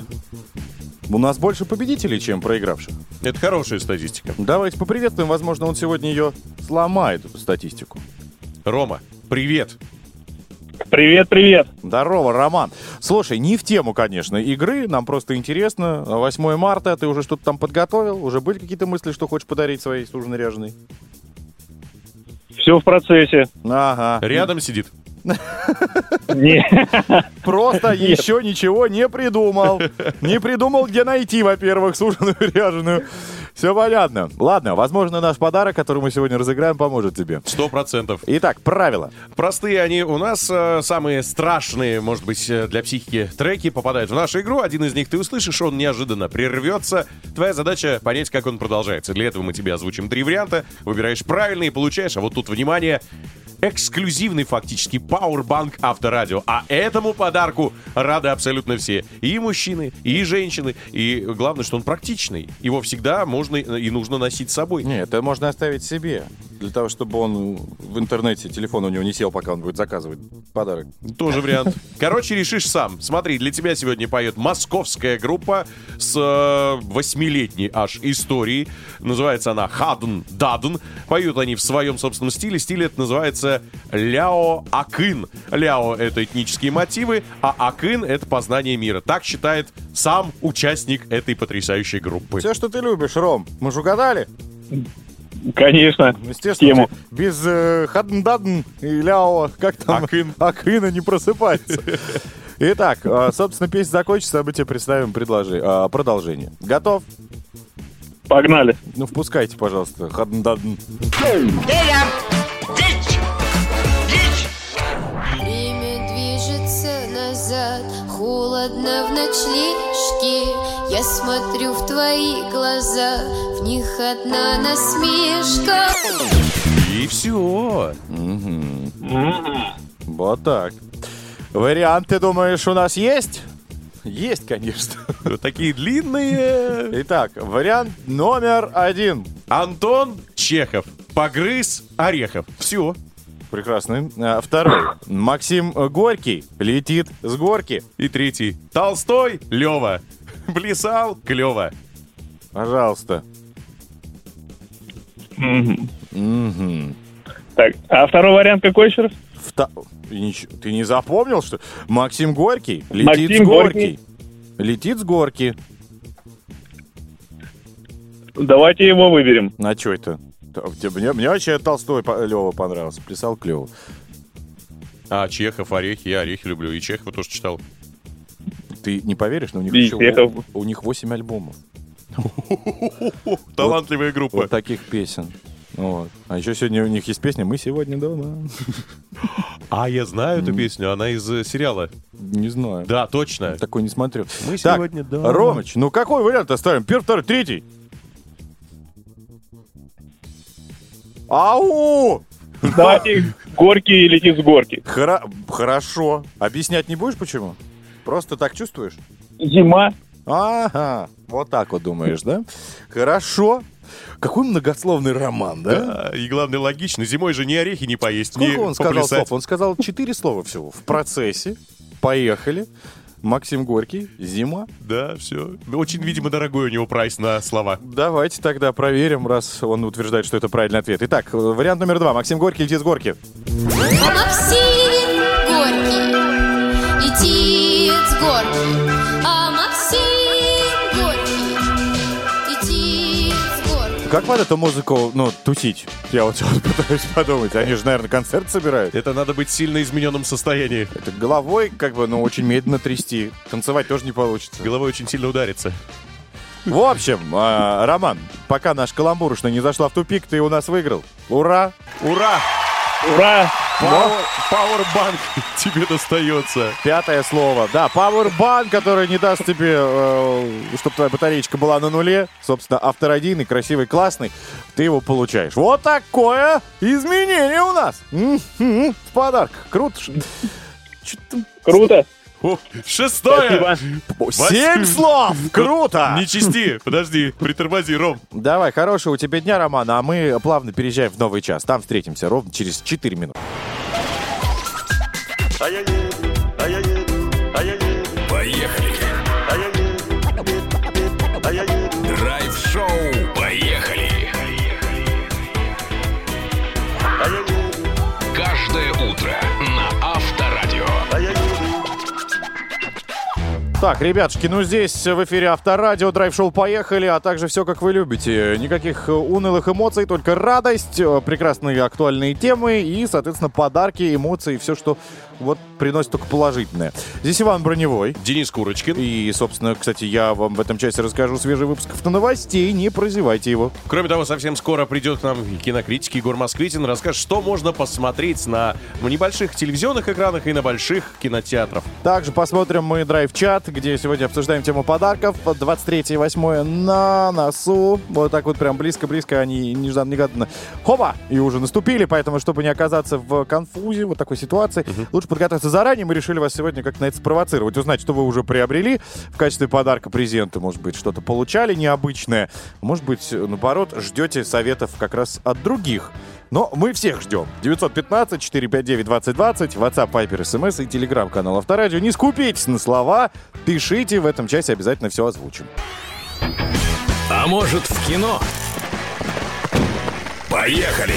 у нас больше победителей, чем проигравших. Это хорошая статистика. Давайте поприветствуем, возможно, он сегодня ее сломает, эту статистику. Рома, привет. Привет, привет. Здорово, Роман. Слушай, не в тему, конечно, игры, нам просто интересно. 8 марта, ты уже что-то там подготовил? Уже были какие-то мысли, что хочешь подарить своей суженой ряженой? Все в процессе. Ага. Рядом сидит. Просто еще ничего не придумал. Не придумал, где найти, во-первых, суженую ряженую. Все понятно. Ладно, возможно, наш подарок, который мы сегодня разыграем, поможет тебе. Сто процентов. Итак, правила. Простые они у нас, э, самые страшные, может быть, э, для психики треки попадают в нашу игру. Один из них ты услышишь, он неожиданно прервется. Твоя задача понять, как он продолжается. Для этого мы тебе озвучим три варианта. Выбираешь правильный и получаешь. А вот тут, внимание, эксклюзивный фактически пауэрбанк Авторадио. А этому подарку рады абсолютно все. И мужчины, и женщины. И главное, что он практичный. Его всегда можно и нужно носить с собой. Нет, это можно оставить себе. Для того, чтобы он в интернете, телефон у него не сел, пока он будет заказывать подарок. Тоже вариант. Короче, решишь сам. Смотри, для тебя сегодня поет московская группа с э, восьмилетней аж историей. Называется она Хадн Дадн. Поют они в своем собственном стиле. Стиль это называется Ляо Акын. Ляо — это этнические мотивы, а Акын — это познание мира. Так считает сам участник этой потрясающей группы. Все, что ты любишь, Ром. Мы же угадали? конечно. Естественно, Тему. без э, хадн-дадн и ляо, как там? Акын. Акына не просыпается. Итак, э, собственно, песня закончится, а мы тебе представим предложи- э, продолжение. Готов? Погнали. Ну, впускайте, пожалуйста, хадн-дадн. Федя! Холодно в ночлежке. Я смотрю в твои глаза, в них одна насмешка. И все. Вот так. Варианты, думаешь, у нас есть? Есть, конечно. Вот такие длинные. Итак, вариант номер один. Антон Чехов. Погрыз орехов. Все. Прекрасный. А, Второй. Максим Горький летит с горки. И третий. Толстой Лева. Плясал клево. Пожалуйста. Мгм. Мгм. Так, а второй вариант какой еще раз? Ты не запомнил, что Максим Горький летит Максим с горки. Горький. Летит с горки. Давайте его выберем. А что это? Мне, мне вообще Толстой Лева понравился. Плясал клево. А, Чехов, орехи. Я орехи люблю. И Чехова тоже читал. Ты не поверишь, но у них еще Чехов. у, у них 8 альбомов. Талантливая группа. Вот таких песен. Вот. А еще сегодня у них есть песня «Мы сегодня дома». А, я знаю эту песню. Она из э, сериала. Не знаю. Да, точно. Такой не смотрю. Мы Так, сегодня дома. Ромыч, ну какой вариант оставим? Первый, второй, третий? Ау! Давайте горки и летит с горки. Хора- Хорошо. Объяснять не будешь, почему? Просто так чувствуешь? Зима. Ага, вот так вот думаешь, да? Хорошо. Какой многословный роман, да? Да, и главное, логично. Зимой же ни орехи не поесть, Сколько ни он сказал поплясать. слов? Он сказал четыре слова всего. В процессе. Поехали. Максим Горький. Зима. Да, все. Очень, видимо, дорогой у него прайс на слова. Давайте тогда проверим, раз он утверждает, что это правильный ответ. Итак, вариант номер два. Максим Горький летит с горки. Максим Горький летит с горки. Как под эту музыку, ну, тусить? Я вот сейчас пытаюсь подумать. Они же, наверное, концерт собирают. Это надо быть в сильно измененном состоянии. Это головой, как бы, ну, очень медленно трясти. Танцевать тоже не получится. Головой очень сильно ударится. В общем, а, Роман, пока наш каламбурушная не зашла в тупик, ты у нас выиграл. Ура! Ура! Ура! Пауэрбанк тебе достается. Пятое слово. Да, Powerbank, который не даст тебе, чтобы твоя батареечка была на нуле. Собственно, автородийный, красивый, классный. Ты его получаешь. Вот такое изменение у нас. М-м-м, В подарок. Круто. Круто! О, Шестое! Спасибо. Семь слов! Круто! Не чисти, подожди, притормози, Ром. Давай, хорошего у тебя дня, Роман, а мы плавно переезжаем в новый час. Там встретимся ровно через 4 минуты. Поехали. Драйв-шоу. Поехали. Каждое утро на Авторадио. Так, ребятушки, ну здесь в эфире Авторадио, драйв-шоу «Поехали», а также все, как вы любите. Никаких э, унылых эмоций, только радость, э, прекрасные актуальные темы и, соответственно, подарки, эмоции, все, что вот приносит только положительное. Здесь Иван Броневой. Денис Курочкин. И, собственно, кстати, я вам в этом часе расскажу свежий выпуск новостей, не прозевайте его. Кроме того, совсем скоро придет к нам кинокритик Егор Москвитин, расскажет, что можно посмотреть на небольших телевизионных экранах и на больших кинотеатрах. Также посмотрим мы драйв-чат, где сегодня обсуждаем тему подарков. 23 и 8 на носу. Вот так вот прям близко-близко они нежданно-негаданно. Хоба! И уже наступили, поэтому, чтобы не оказаться в конфузе, вот такой ситуации, лучше подготовиться заранее. Мы решили вас сегодня как на это спровоцировать. Узнать, что вы уже приобрели в качестве подарка презента. Может быть, что-то получали необычное. Может быть, наоборот, ждете советов как раз от других. Но мы всех ждем. 915-459-2020, WhatsApp, Viber, SMS и телеграм-канал Авторадио. Не скупитесь на слова, пишите, в этом часе обязательно все озвучим. А может в кино? Поехали.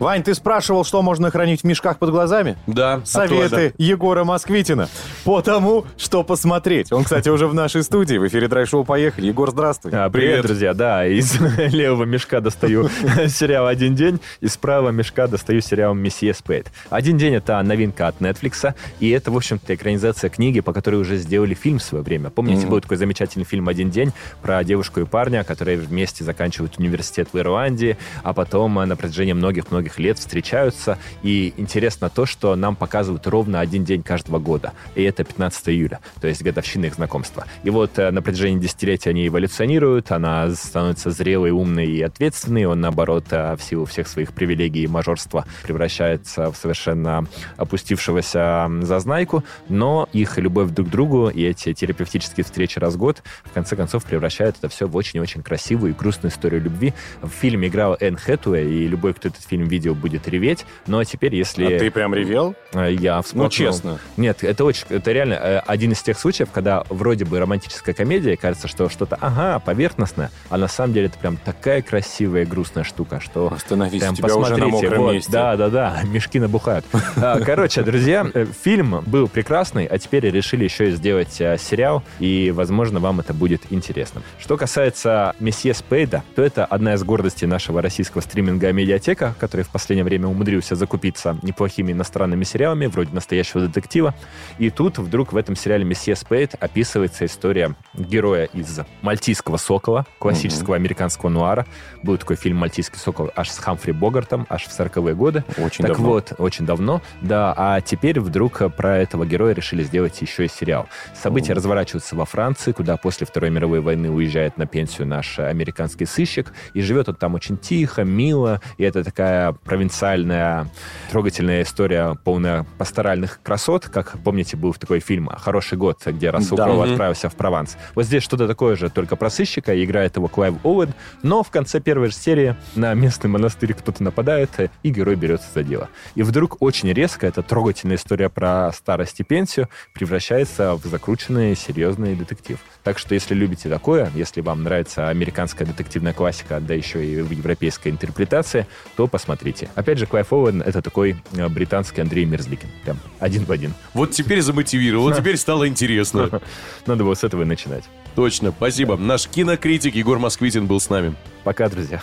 Вань, ты спрашивал, что можно хранить в мешках под глазами? Да, Советы Егора Москвитина по тому, что посмотреть. Он, кстати, уже в нашей студии. В эфире драйв-шоу «Поехали». Егор, здравствуй. А, привет, Привет. друзья. Да, из левого мешка достаю сериал «Один день», из правого мешка достаю сериал «Месье Спейд». «Один день» — это новинка от Netflix, и это, в общем-то, экранизация книги, по которой уже сделали фильм в свое время. Помните, был такой замечательный фильм «Один день» про девушку и парня, которые вместе заканчивают университет в Ирландии, а потом э, на протяжении многих-многих лет встречаются. И интересно то, что нам показывают ровно один день каждого года, и это 15 июля, то есть годовщина их знакомства. И вот э, на протяжении десятилетий они эволюционируют, она становится зрелой, умной и ответственной, он, наоборот, э, в силу всех своих привилегий и мажорства превращается в совершенно опустившегося зазнайку, но их любовь друг к другу и эти терапевтические встречи раз в год в конце концов превращают это все в очень-очень красивую и грустную историю любви. В фильме играл Энн Хэтуэй, и любой, кто этот фильм видел, будет реветь. Но теперь, если... А ты прям ревел? Э, Я вспомнил. честно. Нет, это очень, это реально э, один из тех случаев, когда вроде бы романтическая комедия, кажется, что что-то, ага, поверхностное, а на самом деле это прям такая красивая и грустная штука, что Остановись, прям тебя уже на мокром вот, месте. Да, да, да, мешки набухают. А, Короче, друзья, э, фильм был прекрасный, а теперь решили еще и сделать э, сериал, и, возможно, вам это будет интересно. Что касается месье Спейда, то это одна из гордостей нашего российского стриминга «Медиатека», который в последнее время умудрился закупиться неплохими иностранными сериалами, вроде «Настоящего детектива». И тут вдруг в этом сериале «Месье Спейд» описывается история героя из «Мальтийского сокола», классического американского нуара. Был такой фильм «Мальтийский сокол» аж с Хамфри Богартом, аж в 40-е годы. Очень так давно. вот, очень давно, да. А теперь вдруг про этого героя решили сделать еще и сериал. События разворачиваются во Франции, куда после Второй мировой войны уезжает на пенсию наш американский сыщик, и живет он там очень тихо, мило, и это такая провинциальная, трогательная история, полная пасторальных красот, как, помните, был такой фильм «Хороший год», где Рассел Да. Кроу отправился в Прованс. Вот здесь что-то такое же, только про сыщика, и играет его Клайв Оуэн, но в конце первой же серии на местный монастырь кто-то нападает, и герой берется за дело. И вдруг очень резко эта трогательная история про старость и пенсию превращается в закрученный серьезный детектив. Так что, если любите такое, если вам нравится американская детективная классика, да еще и в европейской интерпретации, то посмотрите. Опять же, Клайв Оуэн — это такой э, британский Андрей Мерзликин. Прям один в один. Вот теперь замотивировал, теперь стало интересно. Надо было с этого и начинать. Точно, спасибо. Наш кинокритик Егор Москвитин был с нами. Пока, друзья.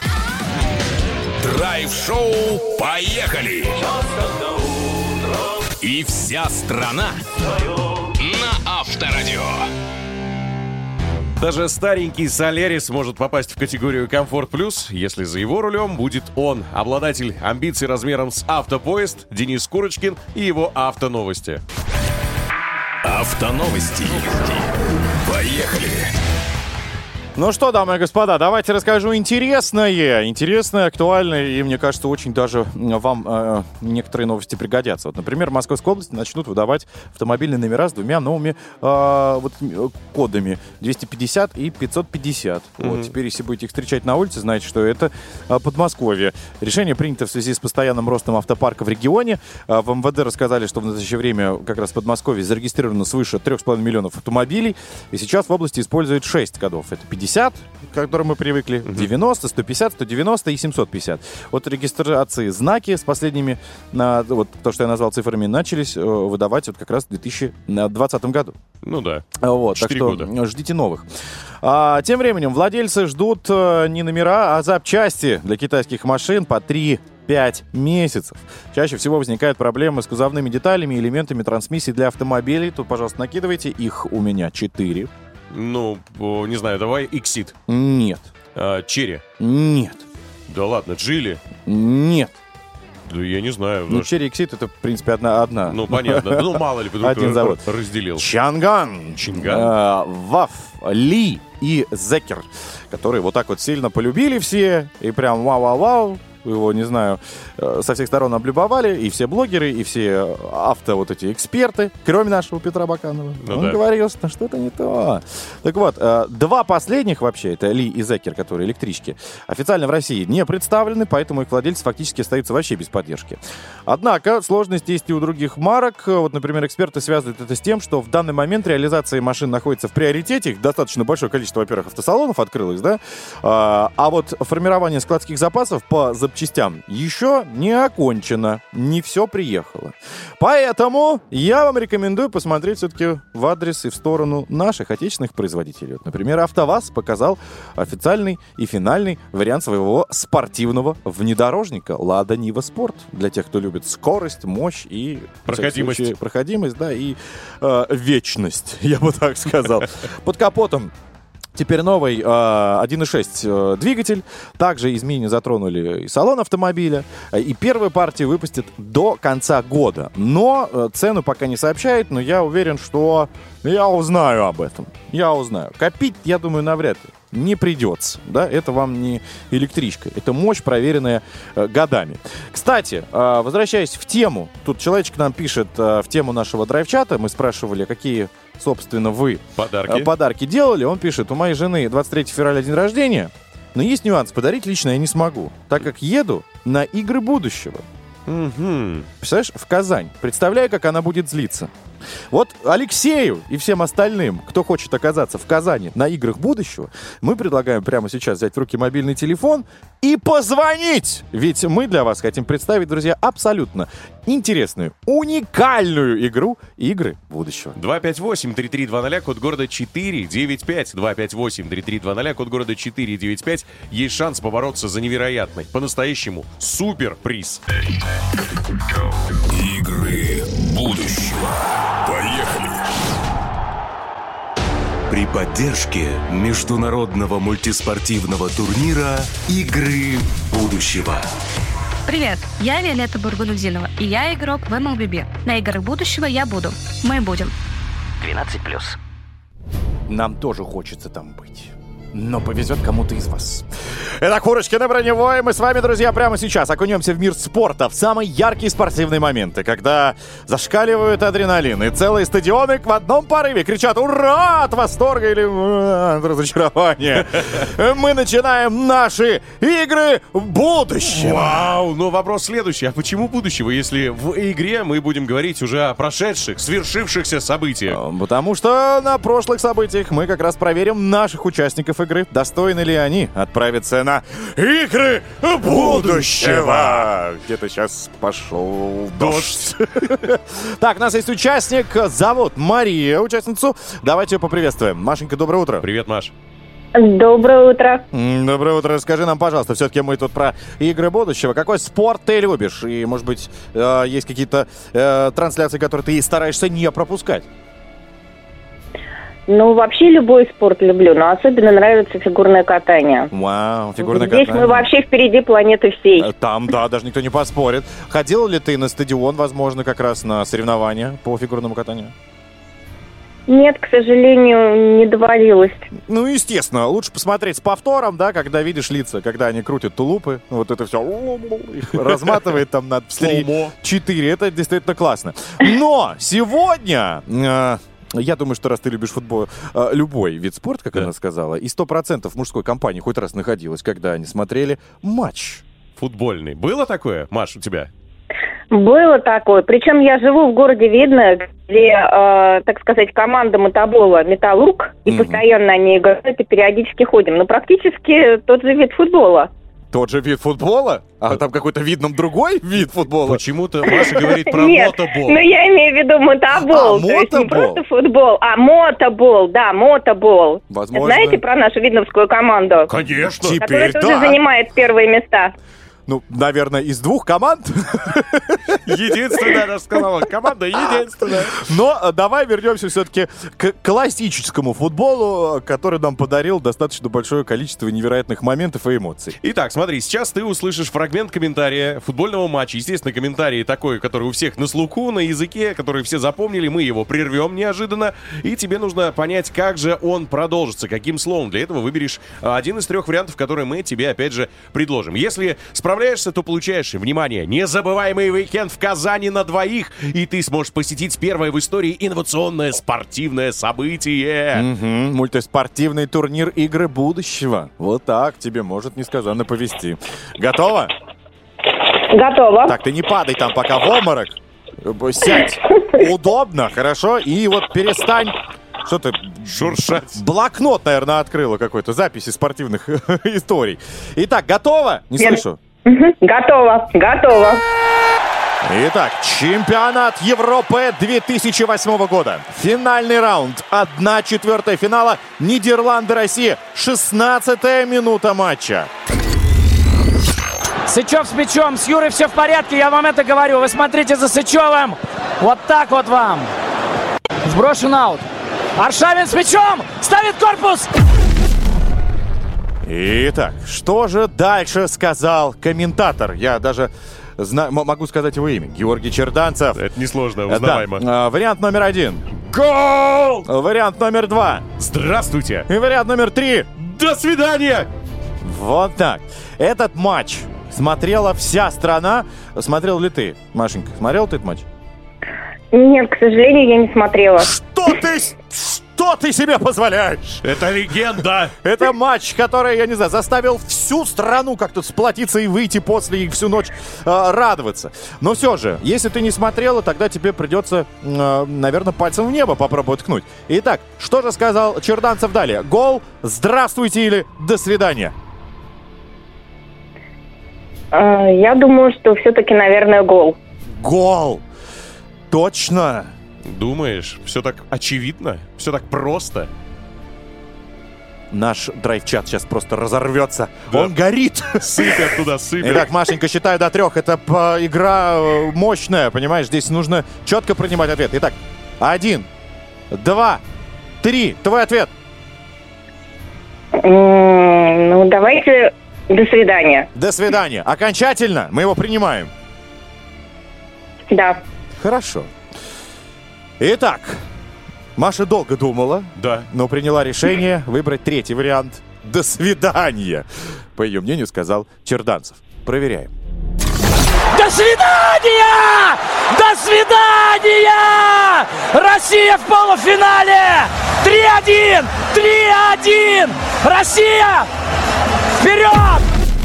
Драйв-шоу «Поехали!» И вся страна на Авторадио. Даже старенький Солярис может попасть в категорию «Комфорт Плюс», если за его рулем будет он, обладатель амбиций размером с автопоезд Денис Курочкин и его автоновости. Автоновости. Поехали! Ну что, дамы и господа, давайте расскажу интересное, интересное, актуальное, и мне кажется, очень даже вам э, некоторые новости пригодятся. Вот, например, в Московской области начнут выдавать автомобильные номера с двумя новыми э, вот, кодами 250 и 550. Вот, теперь, если будете их встречать на улице, знаете, что это э, Подмосковье. Решение принято в связи с постоянным ростом автопарка в регионе. Э, в МВД рассказали, что в настоящее время как раз в Подмосковье зарегистрировано свыше 3,5 миллионов автомобилей, и сейчас в области используют 6 кодов. Это 50, к которым мы привыкли, 90, 150, 190 и 750. Вот регистрации знаки с последними, вот то, что я назвал цифрами, начались э, выдавать вот как раз в 2020 году. Ну да. Вот, так что года. ждите новых. А, тем временем владельцы ждут э, не номера, а запчасти для китайских машин по 3 5 месяцев. Чаще всего возникают проблемы с кузовными деталями и элементами трансмиссии для автомобилей. Тут, пожалуйста, накидывайте. Их у меня 4. Ну, не знаю, давай Иксид. Нет. А, Черри. Нет. Да ладно, Джили. Нет. Да я не знаю. Ну, да Cherry Exit это, в принципе, одна. одна. Ну, понятно. Ну, мало ли, вдруг Один завод. разделил. Чанган, Чинган. э, Ваф, Ли и Зекер, которые вот так вот сильно полюбили все, и прям вау-вау-вау, его, не знаю, э, со всех сторон облюбовали, и все блогеры, и все авто вот эти эксперты, кроме нашего Петра Баканова. Ну Он да. говорил, что что-то не то. Так вот, э, два последних вообще, это Ли и Зекер, которые электрички, официально в России не представлены, поэтому их владельцы фактически остаются вообще без поддержки. Однако сложность есть и у других марок. Вот, например, эксперты связывают это с тем, что в данный момент реализация машин находится в приоритете. Их достаточно большое количество, во-первых, автосалонов открылось, да? А, а вот формирование складских запасов по запчастям еще не окончено. Не все приехало. Поэтому я вам рекомендую посмотреть все-таки в адрес и в сторону наших отечественных производителей. Вот, например, АвтоВАЗ показал официальный и финальный вариант своего спортивного внедорожника «Лада Нива Спорт». Для тех, кто любит скорость, мощь и... Проходимость. случае, проходимость, да, и э, вечность, я бы так сказал. Под капотом Теперь новый э, 1.6 э, двигатель. Также изменения затронули и салон автомобиля. Э, И первую партию выпустят до конца года. Но э, цену пока не сообщают, но я уверен, что я узнаю об этом. Я узнаю. Копить, я думаю, навряд ли. Не придется, да, это вам не электричка, это мощь, проверенная э, годами. Кстати, э, возвращаясь в тему, тут человечек нам пишет э, в тему нашего драйв-чата, мы спрашивали, какие, собственно, вы Подарки. э, подарки делали. Он пишет, у моей жены 23 февраля день рождения, но есть нюанс, подарить лично я не смогу, так как еду на игры будущего. Мгм. Представляешь, в Казань. Представляю, как она будет злиться. Вот Алексею и всем остальным, кто хочет оказаться в Казани на играх будущего, мы предлагаем прямо сейчас взять в руки мобильный телефон и позвонить. Ведь мы для вас хотим представить, друзья, абсолютно интересную, уникальную игру «Игры будущего». 258-3320, код города 495. 258-3320, код города 495. Есть шанс побороться за невероятный, по-настоящему супер-приз. Игры будущего. Поехали! При поддержке международного мультиспортивного турнира «Игры будущего». Привет, я Виолетта Бургудудинова, и я игрок в MLBB. На играх будущего я буду. Мы будем. 12+. Нам тоже хочется там быть. Но повезет кому-то из вас. Это Курочки на броневой. Мы с вами, друзья, прямо сейчас окунемся в мир спорта, в самые яркие спортивные моменты, когда зашкаливают адреналин, и целые стадионы в одном порыве кричат «Ура!» от восторга или «Ура!» от разочарования. Мы начинаем наши игры будущего. Вау, но вопрос следующий. А почему будущего, если в игре мы будем говорить уже о прошедших, свершившихся событиях? Потому что на прошлых событиях мы как раз проверим наших участников участников игры. Достойны ли они отправиться на игры будущего? Где-то сейчас пошел дождь. Так, у нас есть участник. Зовут Мария, участницу. Давайте ее поприветствуем. Машенька, доброе утро. Привет, Маш. Доброе утро. Доброе утро. Скажи нам, пожалуйста, все-таки мы тут про игры будущего. Какой спорт ты любишь? И, может быть, э, есть какие-то э, трансляции, которые ты стараешься не пропускать? Ну, вообще любой спорт люблю, но особенно нравится фигурное катание. Вау, фигурное Здесь катание. мы вообще впереди планеты всей. Э, Там, да, даже никто не поспорит. Ходила ли ты на стадион, возможно, как раз на соревнования по фигурному катанию? Нет, к сожалению, не доводилось. Ну, естественно, лучше посмотреть с повтором, да, когда видишь лица, когда они крутят тулупы, вот это все разматывает там на 3-4, это действительно классно. Но сегодня... я думаю, что раз ты любишь футбол, э, любой вид спорта, как она сказала, и 100% мужской компании хоть раз находилась, когда они смотрели матч. Футбольный. Было такое, Маш, у тебя? Было такое. Причем я живу в городе Видно, где, э, так сказать, команда мотобола «Металлург», и постоянно они играют, и периодически ходим. Но практически тот же вид футбола. Тот же вид футбола? А там какой-то видном другой вид футбола? Почему-то Маша говорит про Нет, мотобол. ну я имею в виду мотобол. А, то есть не мотобол. просто футбол, а мотобол, да, мотобол. Возможно. Знаете про нашу видновскую команду? Конечно. Которая Теперь тоже да. занимает первые места. Ну, наверное, из двух команд. Единственная, она сказала, команда единственная. Но э, давай вернемся все-таки к классическому футболу, который нам подарил достаточно большое количество невероятных моментов и эмоций. Итак, смотри, сейчас ты услышишь фрагмент комментария футбольного матча. Естественно, комментарий такой, который у всех на слуху, на языке, который все запомнили. Мы его прервем неожиданно. И тебе нужно понять, как же он продолжится, каким словом. Для этого выберешь один из трех вариантов, которые мы тебе, опять же, предложим. Если справляешься, то получаешь, внимание, незабываемый уикенд в Казани на двоих. И ты сможешь посетить первое в истории инновационное спортивное событие. Мгм, Мультиспортивный турнир игры будущего. Вот так тебе может несказанно повести. Готово? Готово. Так, ты не падай там пока в обморок. Э, Сядь. Удобно, хорошо. И вот перестань... Что ты? Шуршать. Блокнот, наверное, открыла какой-то. Записи спортивных историй. Итак, готово? Не Я- слышу. Мгм. Готово, готово. Итак, чемпионат Европы 2008 года. Финальный раунд. Одна четвертая финала. Нидерланды-Россия. 16 минута матча. Сычев с мячом, с Юрой все в порядке, я вам это говорю. Вы смотрите за Сычевым. Вот так вот вам. Сброшен аут. Аршавин с мячом, ставит корпус. Итак, что же дальше сказал комментатор? Я даже зна- могу сказать его имя. Георгий Черданцев. Это несложно, Да. узнаваемо. А, Вариант номер один. Гол! Вариант номер два. Здравствуйте! И вариант номер три. До свидания! Вот так. Этот матч смотрела вся страна. Смотрел ли ты, Машенька? Смотрел ты этот матч? Нет, к сожалению, я не смотрела. Что ты, что ты себе позволяешь? Это легенда! Это матч, который, я не знаю, заставил всю страну как-то сплотиться и выйти после и всю ночь э, радоваться. Но все же, если ты не смотрела, тогда тебе придется, э, наверное, пальцем в небо попробовать ткнуть. Итак, что же сказал Черданцев далее? Гол, здравствуйте или до свидания? Э, Я думаю, что все-таки, наверное, гол. Гол! Точно! Думаешь, все так очевидно? Все так просто? Наш драйв-чат сейчас просто разорвется. Да. Он горит! Сыпят туда, сыпят. Итак, Машенька, считаю до трех. Это по- игра э, мощная, понимаешь? Здесь нужно четко принимать ответ. Итак, один, два, три. Твой ответ. Ну, давайте до свидания. До свидания. Окончательно мы его принимаем. Да. Хорошо. Итак, Маша долго думала, Да. но приняла решение выбрать третий вариант. До свидания. По ее мнению, сказал Черданцев. Проверяем. До свидания! До свидания! Россия в полуфинале! 3-1! 3-1! Россия! Вперед!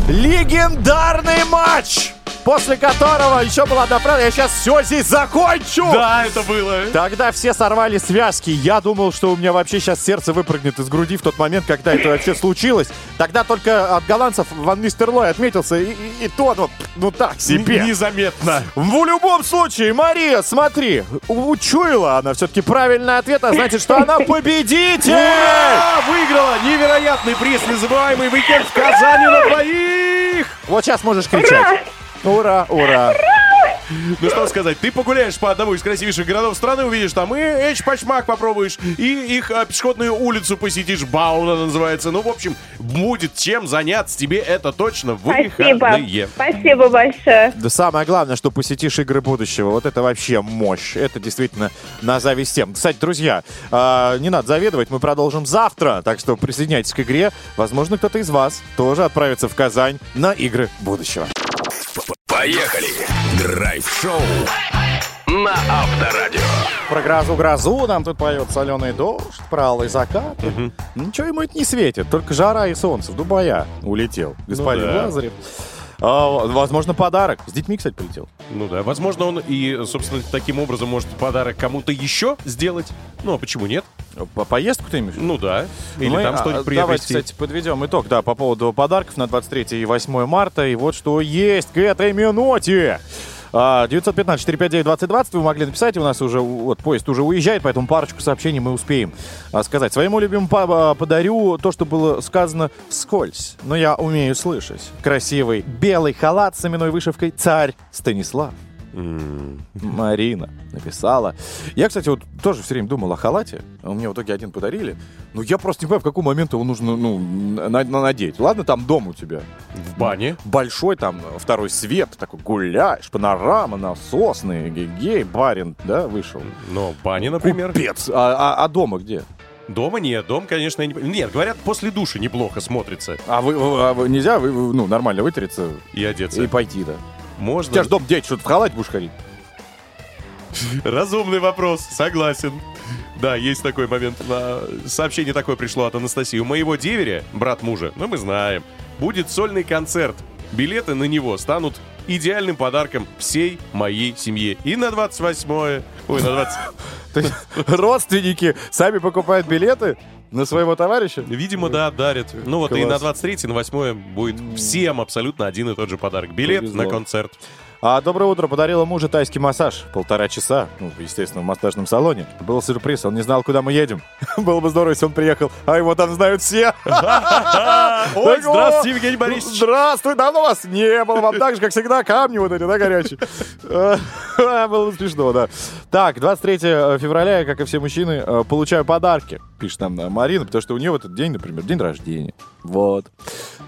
Легендарный матч! После которого еще была одна фраза, я сейчас все здесь закончу! Да, это было. Тогда все сорвали связки. Я думал, что у меня вообще сейчас сердце выпрыгнет из груди в тот момент, когда это вообще случилось. Тогда только от голландцев Ван Нистерлой отметился, и, и- и то, ну, ну так себе. Незаметно. В любом случае, Мария, смотри, учуяла она все-таки правильный ответ, а значит, что она победитель! Ура! Выиграла невероятный приз, незабываемый уикенд в Казани на двоих! Вот сейчас можешь кричать. Ура, ура. Ну что сказать, ты погуляешь по одному из красивейших городов страны, увидишь там и Эчпачмак попробуешь, и их а, пешеходную улицу посетишь, Бауна называется. Ну, в общем, будет чем заняться тебе это точно в Спасибо. выходные. Спасибо большое. Да самое главное, что посетишь игры будущего. Вот это вообще мощь. Это действительно на зависть всем. Кстати, друзья, а, не надо заведовать, мы продолжим завтра. Так что присоединяйтесь к игре. Возможно, кто-то из вас тоже отправится в Казань на игры будущего. Поехали! Драйв-шоу на Авторадио. Про грозу-грозу нам тут поет соленый дождь, про алый закат. Ничего ему это не светит, только жара и солнце. В Дубая улетел господин да. Лазарев. А, возможно, подарок. С детьми, кстати, полетел. Ну да, возможно, он и, собственно, таким образом может подарок кому-то еще сделать. Ну, а почему нет? По поездку ты имеешь? Ну да. Или Мы, там а, что-нибудь Давайте, приобрести. кстати, подведем итог, да, по поводу подарков на 23 и 8 марта. И вот что есть к этой минуте. А, 915-459-2020 вы могли написать, у нас уже вот поезд уже уезжает, поэтому парочку сообщений мы успеем а, сказать. Своему любимому па- а, подарю то, что было сказано вскользь, но я умею слышать. Красивый белый халат с именной вышивкой «Царь Станислав». Марина написала. Я, кстати, вот тоже все время думал о халате. Мне в итоге один подарили. Но я просто не понимаю, в какой момент его нужно ну, на- на- надеть. Ладно, там дом у тебя. В бане. Большой там второй свет, такой гуляешь, панорама, насосный, гей, барин, да, вышел. Но в бане, например. Купец. А, а- а дома где? Дома нет, дом, конечно, я не... Нет, говорят, после души неплохо смотрится. А вы, вы- а вы- нельзя вы- вы, ну, нормально вытереться И одеться. и пойти, да? У Можно. тебя же дом деть, что ты в халате будешь ходить? Разумный вопрос, согласен. Да, есть такой момент. А, Сообщение такое пришло от Анастасии. У моего деверя, брат мужа, ну мы знаем, будет сольный концерт. Билеты на него станут идеальным подарком всей моей семье. И на 28-е, ой, на 20... То есть родственники сами покупают билеты на своего товарища? Видимо, да, дарят. Ну вот и на Класс. 23 на 8 будет всем абсолютно один и тот же подарок. Билет Повезло. на концерт. А доброе утро. Подарила мужу тайский массаж. Полтора часа. Ну, естественно, в массажном салоне. Был сюрприз. Он не знал, куда мы едем. Было бы здорово, если он приехал, а его там знают все. Ой, здравствуйте, Евгений Борисович. Здравствуй, давно вас не было. Вам так же, как всегда, камни вот эти, да, горячие. Было бы смешно, да. Так, 23 февраля, я, как и все мужчины, э, получаю подарки. Пишет нам э, Марина, потому что у нее в этот день, например, день рождения. Вот.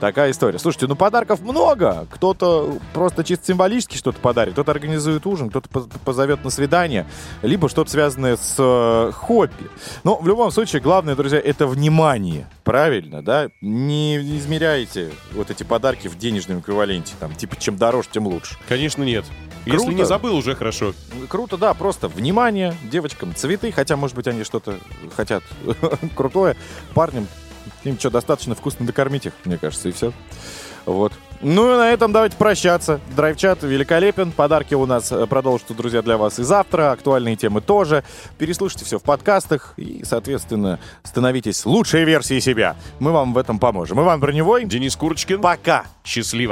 Такая история. Слушайте, ну подарков много. Кто-то просто чисто символически что-то подарит, кто-то организует ужин, кто-то поз- позовет на свидание, либо что-то связанное с э, хобби. Но в любом случае, главное, друзья, это внимание. Правильно, да? Не измеряйте вот эти подарки в денежном эквиваленте. Там, типа, чем дороже, тем лучше. Конечно, нет. Если Круто. не забыл, уже хорошо. Круто, да, просто внимание девочкам, цветы, хотя, может быть, они что-то хотят крутое. Парням им что, достаточно вкусно докормить их, мне кажется, и все. Вот. Ну и на этом давайте прощаться. Драйвчат великолепен. Подарки у нас э, продолжатся, друзья, для вас и завтра. Актуальные темы тоже. Переслушайте все в подкастах и, соответственно, становитесь лучшей версией себя. Мы вам в этом поможем. Иван Броневой. Денис Курочкин. Пока. Счастливо.